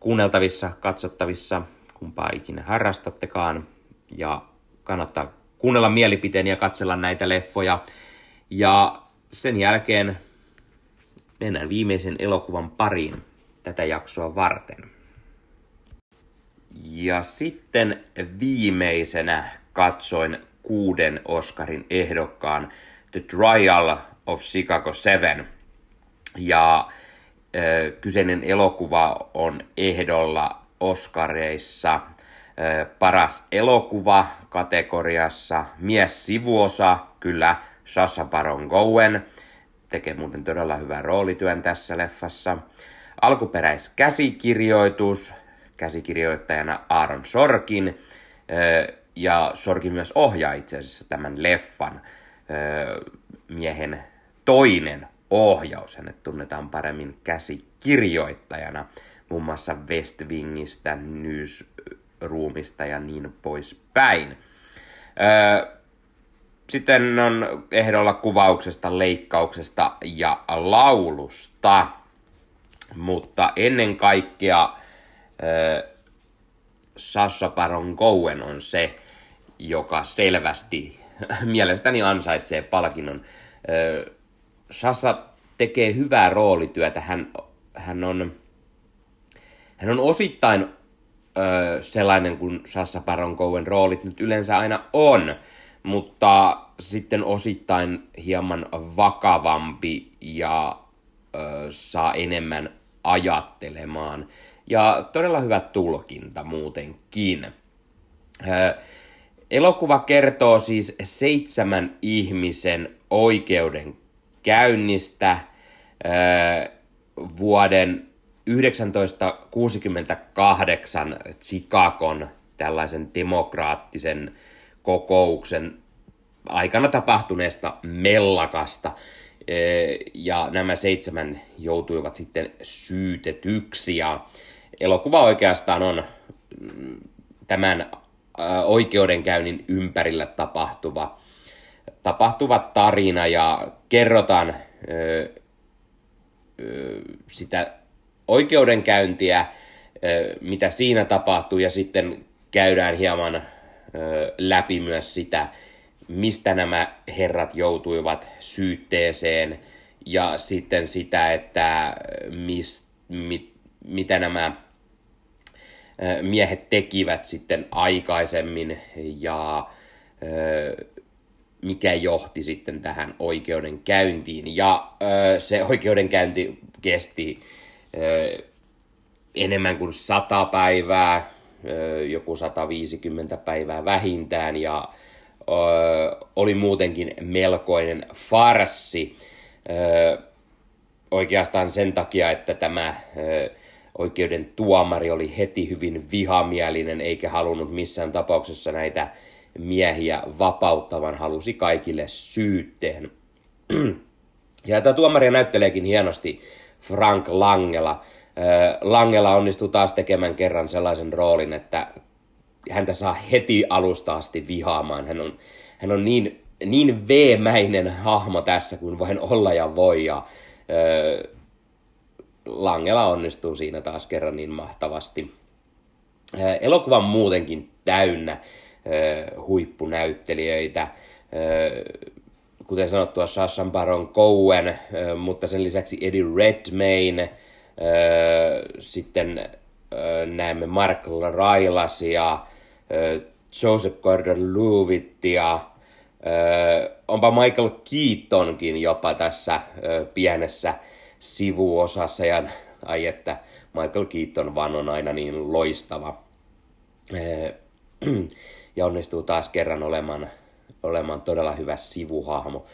kuunneltavissa, katsottavissa, kumpaa ikinä harrastattekaan. Ja kannattaa kuunnella mielipiteen ja katsella näitä leffoja. Ja sen jälkeen mennään viimeisen elokuvan pariin tätä jaksoa varten. Ja sitten viimeisenä katsoin kuuden Oscarin ehdokkaan The Trial of Chicago 7. Ja ö, kyseinen elokuva on ehdolla Oscareissa paras elokuva kategoriassa, mies sivuosa, kyllä Sasha Baron Cohen, tekee muuten todella hyvän roolityön tässä leffassa. Alkuperäiskäsikirjoitus, käsikirjoittajana Aaron Sorkin, ja Sorkin myös ohjaa itse asiassa tämän leffan miehen toinen ohjaus. Hänet tunnetaan paremmin käsikirjoittajana, muun muassa West Wingistä, Newsroomista ja niin poispäin. Sitten on ehdolla kuvauksesta, leikkauksesta ja laulusta. Mutta ennen kaikkea äh, Sasha Baron Cohen on se, joka selvästi mielestäni ansaitsee palkinnon. Äh, Sasha tekee hyvää roolityötä. Hän, hän, on, hän on osittain äh, sellainen kuin Sasha Baron Cohen roolit nyt yleensä aina on, mutta sitten osittain hieman vakavampi ja ö, saa enemmän ajattelemaan. Ja todella hyvä tulkinta muutenkin. Ö, elokuva kertoo siis seitsemän ihmisen oikeuden käynnistä ö, vuoden 1968 Chicagon tällaisen demokraattisen kokouksen aikana tapahtuneesta mellakasta. Ja nämä seitsemän joutuivat sitten syytetyksi. Ja elokuva oikeastaan on mm, tämän oikeudenkäynnin ympärillä tapahtuva, tapahtuva tarina ja kerrotaan sitä oikeudenkäyntiä, mitä siinä tapahtuu, ja sitten käydään hieman läpi myös sitä, mistä nämä herrat joutuivat syytteeseen, ja sitten sitä, että mis, mit, mitä nämä miehet tekivät sitten aikaisemmin, ja mikä johti sitten tähän oikeudenkäyntiin. Ja se oikeudenkäynti kesti enemmän kuin 100 päivää, joku 150 päivää vähintään ja oli muutenkin melkoinen farsi. Oikeastaan sen takia, että tämä oikeuden tuomari oli heti hyvin vihamielinen eikä halunnut missään tapauksessa näitä miehiä vapauttavan, halusi kaikille syytteen. Ja tämä tuomaria näytteleekin hienosti Frank Langela. Langela onnistuu taas tekemään kerran sellaisen roolin, että häntä saa heti alusta asti vihaamaan. Hän on, hän on niin, niin veemäinen hahmo tässä kuin vain olla ja voi. Ja, Langela onnistuu siinä taas kerran niin mahtavasti. Elokuva on muutenkin täynnä huippunäyttelijöitä kuten sanottua, Sasha Baron Cohen, mutta sen lisäksi Eddie Redmayne, sitten näemme Mark Railasia, Joseph Gordon-Lewittia, onpa Michael Keatonkin jopa tässä pienessä sivuosassa, ja ai että Michael Keaton vaan on aina niin loistava. Ja onnistuu taas kerran olemaan olemaan todella hyvä sivuhahmo.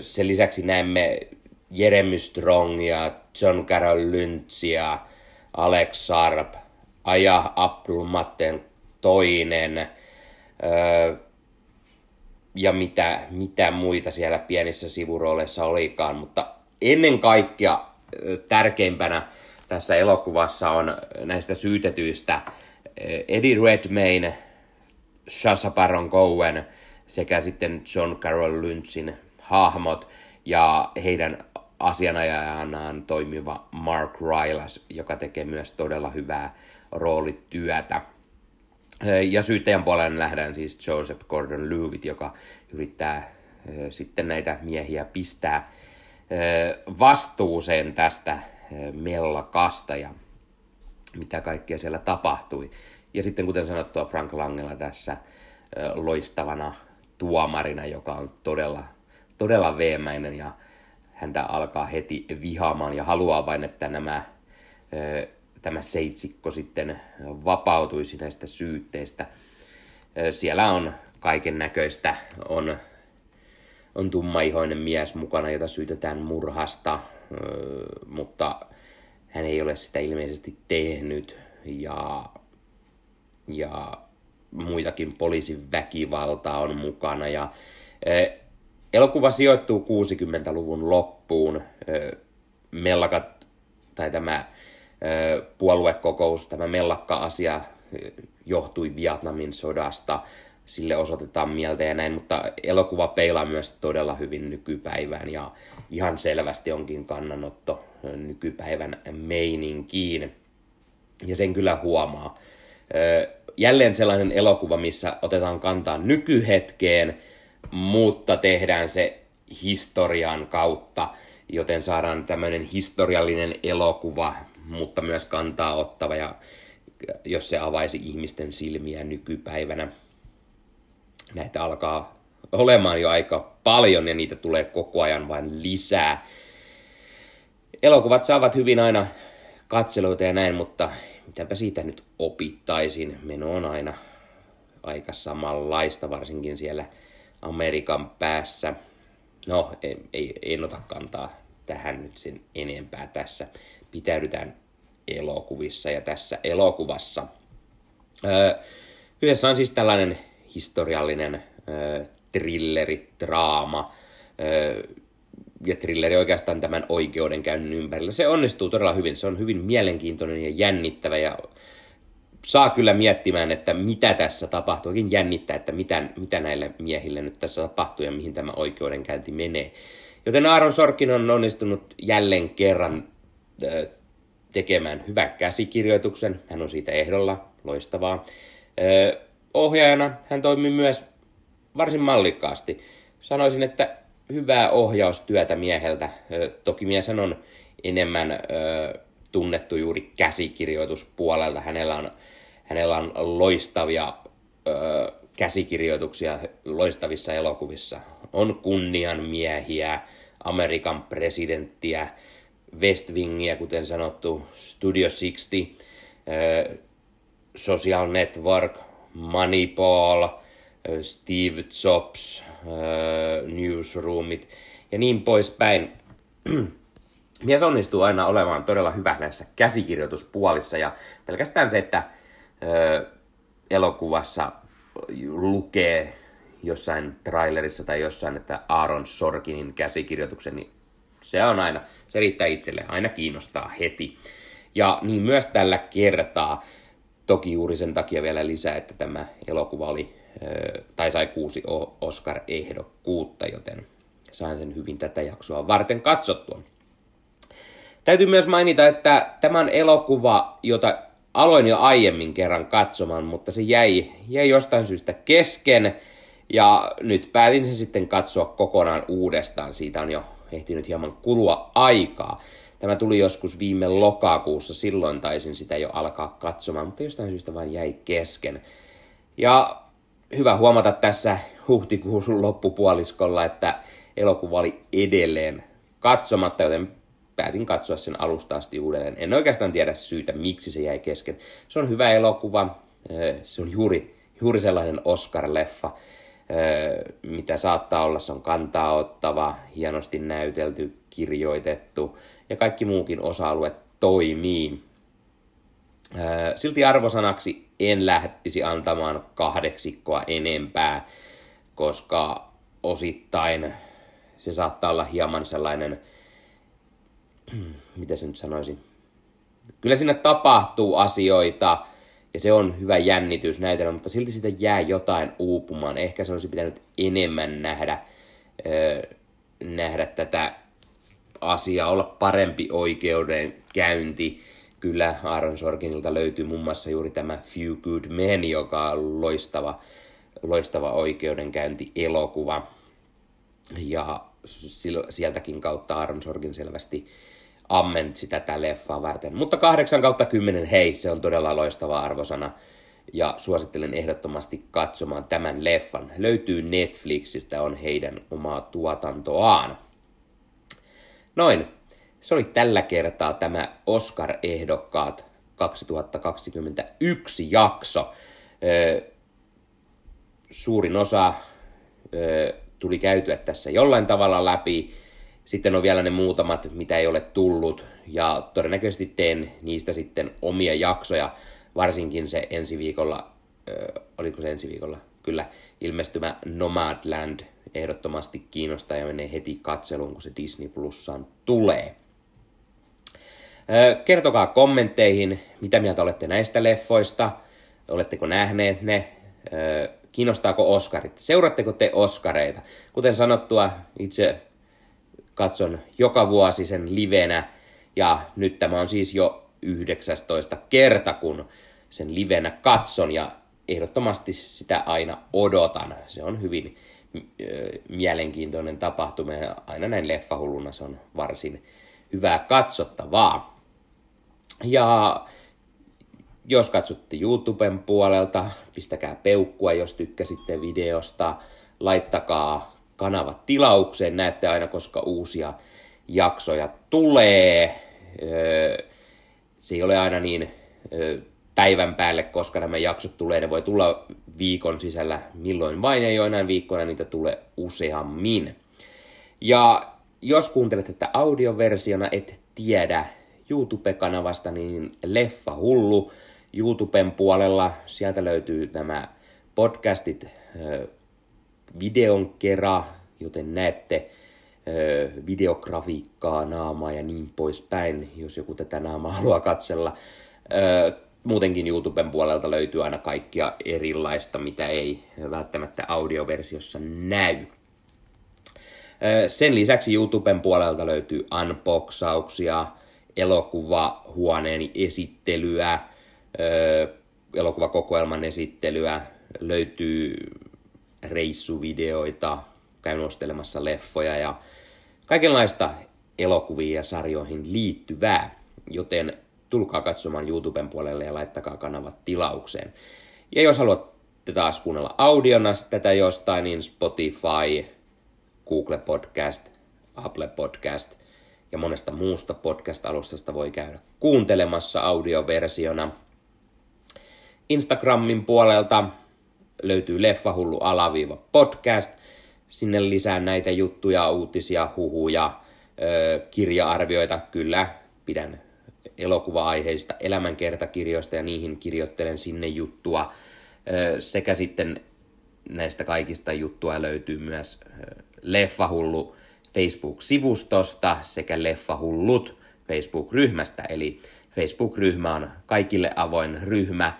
Sen lisäksi näemme Jeremy Strongia, John Carroll Lynchia, Alex Sarp, Aja Matten toinen ja mitä, mitä muita siellä pienissä sivurooleissa olikaan, mutta ennen kaikkea tärkeimpänä tässä elokuvassa on näistä syytetyistä Eddie Redmayne, Shasha Baron Cohen – sekä sitten John Carroll Lynchin hahmot ja heidän asianajajanaan toimiva Mark Rylas, joka tekee myös todella hyvää roolityötä. Ja syyttäjän puolella nähdään siis Joseph Gordon-Levitt, joka yrittää sitten näitä miehiä pistää vastuuseen tästä mellakasta ja mitä kaikkea siellä tapahtui. Ja sitten kuten sanottua Frank Langella tässä loistavana tuomarina, joka on todella, todella veemäinen ja häntä alkaa heti vihaamaan ja haluaa vain, että nämä, tämä seitsikko sitten vapautuisi näistä syytteistä. Siellä on kaiken näköistä, on, on tummaihoinen mies mukana, jota syytetään murhasta, mutta hän ei ole sitä ilmeisesti tehnyt ja, ja muitakin poliisin väkivaltaa on mukana. Ja, e, elokuva sijoittuu 60-luvun loppuun. E, mellakat, tai tämä e, puoluekokous, tämä mellakka-asia johtui Vietnamin sodasta, sille osoitetaan mieltä ja näin, mutta elokuva peilaa myös todella hyvin nykypäivään ja ihan selvästi onkin kannanotto nykypäivän meininkiin. Ja sen kyllä huomaa jälleen sellainen elokuva, missä otetaan kantaa nykyhetkeen, mutta tehdään se historian kautta, joten saadaan tämmöinen historiallinen elokuva, mutta myös kantaa ottava, ja jos se avaisi ihmisten silmiä nykypäivänä. Näitä alkaa olemaan jo aika paljon ja niitä tulee koko ajan vain lisää. Elokuvat saavat hyvin aina katseluita ja näin, mutta mitäpä siitä nyt opittaisin. Meno on aina aika samanlaista, varsinkin siellä Amerikan päässä. No, ei, ei, en ota kantaa tähän nyt sen enempää tässä. Pitäydytään elokuvissa ja tässä elokuvassa. Öö, kyseessä on siis tällainen historiallinen öö, trilleri, draama, öö, ja trilleri oikeastaan tämän oikeudenkäynnin ympärillä. Se onnistuu todella hyvin. Se on hyvin mielenkiintoinen ja jännittävä ja saa kyllä miettimään, että mitä tässä tapahtuu. Oikein jännittää, että mitä, mitä näille miehille nyt tässä tapahtuu ja mihin tämä oikeudenkäynti menee. Joten Aaron Sorkin on onnistunut jälleen kerran tekemään hyvän käsikirjoituksen. Hän on siitä ehdolla, loistavaa. Ohjaajana hän toimii myös varsin mallikkaasti. Sanoisin, että hyvää ohjaustyötä mieheltä. Toki mies on enemmän tunnettu juuri käsikirjoituspuolelta. Hänellä on, hänellä on loistavia käsikirjoituksia loistavissa elokuvissa. On kunnian miehiä, Amerikan presidenttiä, West Wingia, kuten sanottu, Studio 60, Social Network, Moneyball, Steve Jobs, Newsroomit ja niin poispäin. Mies onnistuu aina olemaan todella hyvä näissä käsikirjoituspuolissa ja pelkästään se, että elokuvassa lukee jossain trailerissa tai jossain, että Aaron Sorkinin käsikirjoituksen, niin se on aina, se riittää itselle, aina kiinnostaa heti. Ja niin myös tällä kertaa, toki juuri sen takia vielä lisää, että tämä elokuva oli, tai sai kuusi Oscar-ehdokkuutta, joten sain sen hyvin tätä jaksoa varten katsottua. Täytyy myös mainita, että tämä on elokuva, jota aloin jo aiemmin kerran katsomaan, mutta se jäi, jäi jostain syystä kesken. Ja nyt päätin sen sitten katsoa kokonaan uudestaan. Siitä on jo ehtinyt hieman kulua aikaa. Tämä tuli joskus viime lokakuussa, silloin taisin sitä jo alkaa katsomaan, mutta jostain syystä vain jäi kesken. Ja hyvä huomata tässä huhtikuun loppupuoliskolla, että elokuva oli edelleen katsomatta, joten päätin katsoa sen alusta asti uudelleen. En oikeastaan tiedä syytä, miksi se jäi kesken. Se on hyvä elokuva, se on juuri, juuri sellainen Oscar-leffa, mitä saattaa olla, se on kantaa ottava, hienosti näytelty, kirjoitettu ja kaikki muukin osa-alue toimii. Silti arvosanaksi en lähtisi antamaan kahdeksikkoa enempää, koska osittain se saattaa olla hieman sellainen, mitä se nyt sanoisi, kyllä siinä tapahtuu asioita, ja se on hyvä jännitys näitä, mutta silti sitä jää jotain uupumaan. Ehkä se olisi pitänyt enemmän nähdä, nähdä tätä asiaa, olla parempi oikeudenkäynti. Kyllä Aaron Sorkinilta löytyy muun muassa juuri tämä Few Good Men, joka on loistava, loistava oikeudenkäynti-elokuva. Ja sieltäkin kautta Aaron Sorkin selvästi ammentsi tätä leffaa varten. Mutta 8 kautta 10, hei, se on todella loistava arvosana. Ja suosittelen ehdottomasti katsomaan tämän leffan. Löytyy Netflixistä, on heidän omaa tuotantoaan. Noin, se oli tällä kertaa tämä Oscar-ehdokkaat 2021 jakso. suurin osa tuli käytyä tässä jollain tavalla läpi sitten on vielä ne muutamat, mitä ei ole tullut, ja todennäköisesti teen niistä sitten omia jaksoja, varsinkin se ensi viikolla, oliko se ensi viikolla? Kyllä, ilmestymä Nomadland ehdottomasti kiinnostaa ja menee heti katseluun, kun se Disney Plussaan tulee. Kertokaa kommentteihin, mitä mieltä olette näistä leffoista, oletteko nähneet ne, kiinnostaako Oscarit, seuratteko te Oscareita. Kuten sanottua, itse katson joka vuosi sen livenä ja nyt tämä on siis jo 19 kerta, kun sen livenä katson ja ehdottomasti sitä aina odotan. Se on hyvin mielenkiintoinen tapahtuma ja aina näin leffahulluna se on varsin hyvää katsottavaa. Ja jos katsotte YouTuben puolelta, pistäkää peukkua, jos tykkäsitte videosta laittakaa kanavat tilaukseen, näette aina koska uusia jaksoja tulee. Se ei ole aina niin päivän päälle, koska nämä jaksot tulee. Ne voi tulla viikon sisällä milloin vain, ja joinain viikkoina niitä tulee useammin. Ja jos kuuntelet tätä audioversiona, et tiedä YouTube-kanavasta, niin Leffa Hullu YouTuben puolella. Sieltä löytyy nämä podcastit videon kera, joten näette videografiikkaa, naamaa ja niin poispäin, jos joku tätä naamaa haluaa katsella. Muutenkin YouTuben puolelta löytyy aina kaikkia erilaista, mitä ei välttämättä audioversiossa näy. Sen lisäksi YouTuben puolelta löytyy unboxauksia, elokuvahuoneeni esittelyä, elokuvakokoelman esittelyä, löytyy reissuvideoita, käyn ostelemassa leffoja ja kaikenlaista elokuviin ja sarjoihin liittyvää, joten tulkaa katsomaan YouTuben puolelle ja laittakaa kanavat tilaukseen. Ja jos haluatte taas kuunnella audiona tätä jostain, niin Spotify, Google Podcast, Apple Podcast ja monesta muusta podcast-alustasta voi käydä kuuntelemassa audioversiona. Instagramin puolelta löytyy Leffahullu alaviiva podcast. Sinne lisää näitä juttuja, uutisia, huhuja, kirja-arvioita. Kyllä, pidän elokuva-aiheista elämänkertakirjoista ja niihin kirjoittelen sinne juttua. Sekä sitten näistä kaikista juttua löytyy myös Leffahullu Facebook-sivustosta sekä Leffahullut Facebook-ryhmästä. Eli Facebook-ryhmä on kaikille avoin ryhmä,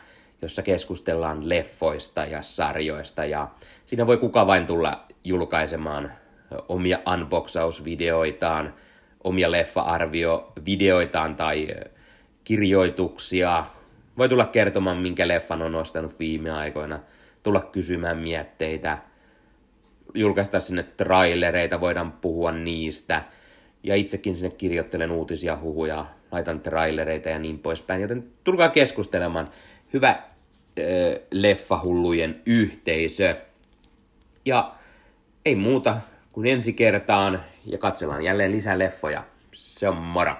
jossa keskustellaan leffoista ja sarjoista ja siinä voi kuka vain tulla julkaisemaan omia unboxausvideoitaan, omia leffa-arviovideoitaan tai kirjoituksia. Voi tulla kertomaan, minkä leffan on ostanut viime aikoina, tulla kysymään mietteitä, julkaista sinne trailereita, voidaan puhua niistä. Ja itsekin sinne kirjoittelen uutisia, huhuja, laitan trailereita ja niin poispäin. Joten tulkaa keskustelemaan. Hyvä äh, leffahullujen yhteisö. Ja ei muuta kuin ensi kertaan ja katsellaan jälleen lisää leffoja. Se on moro!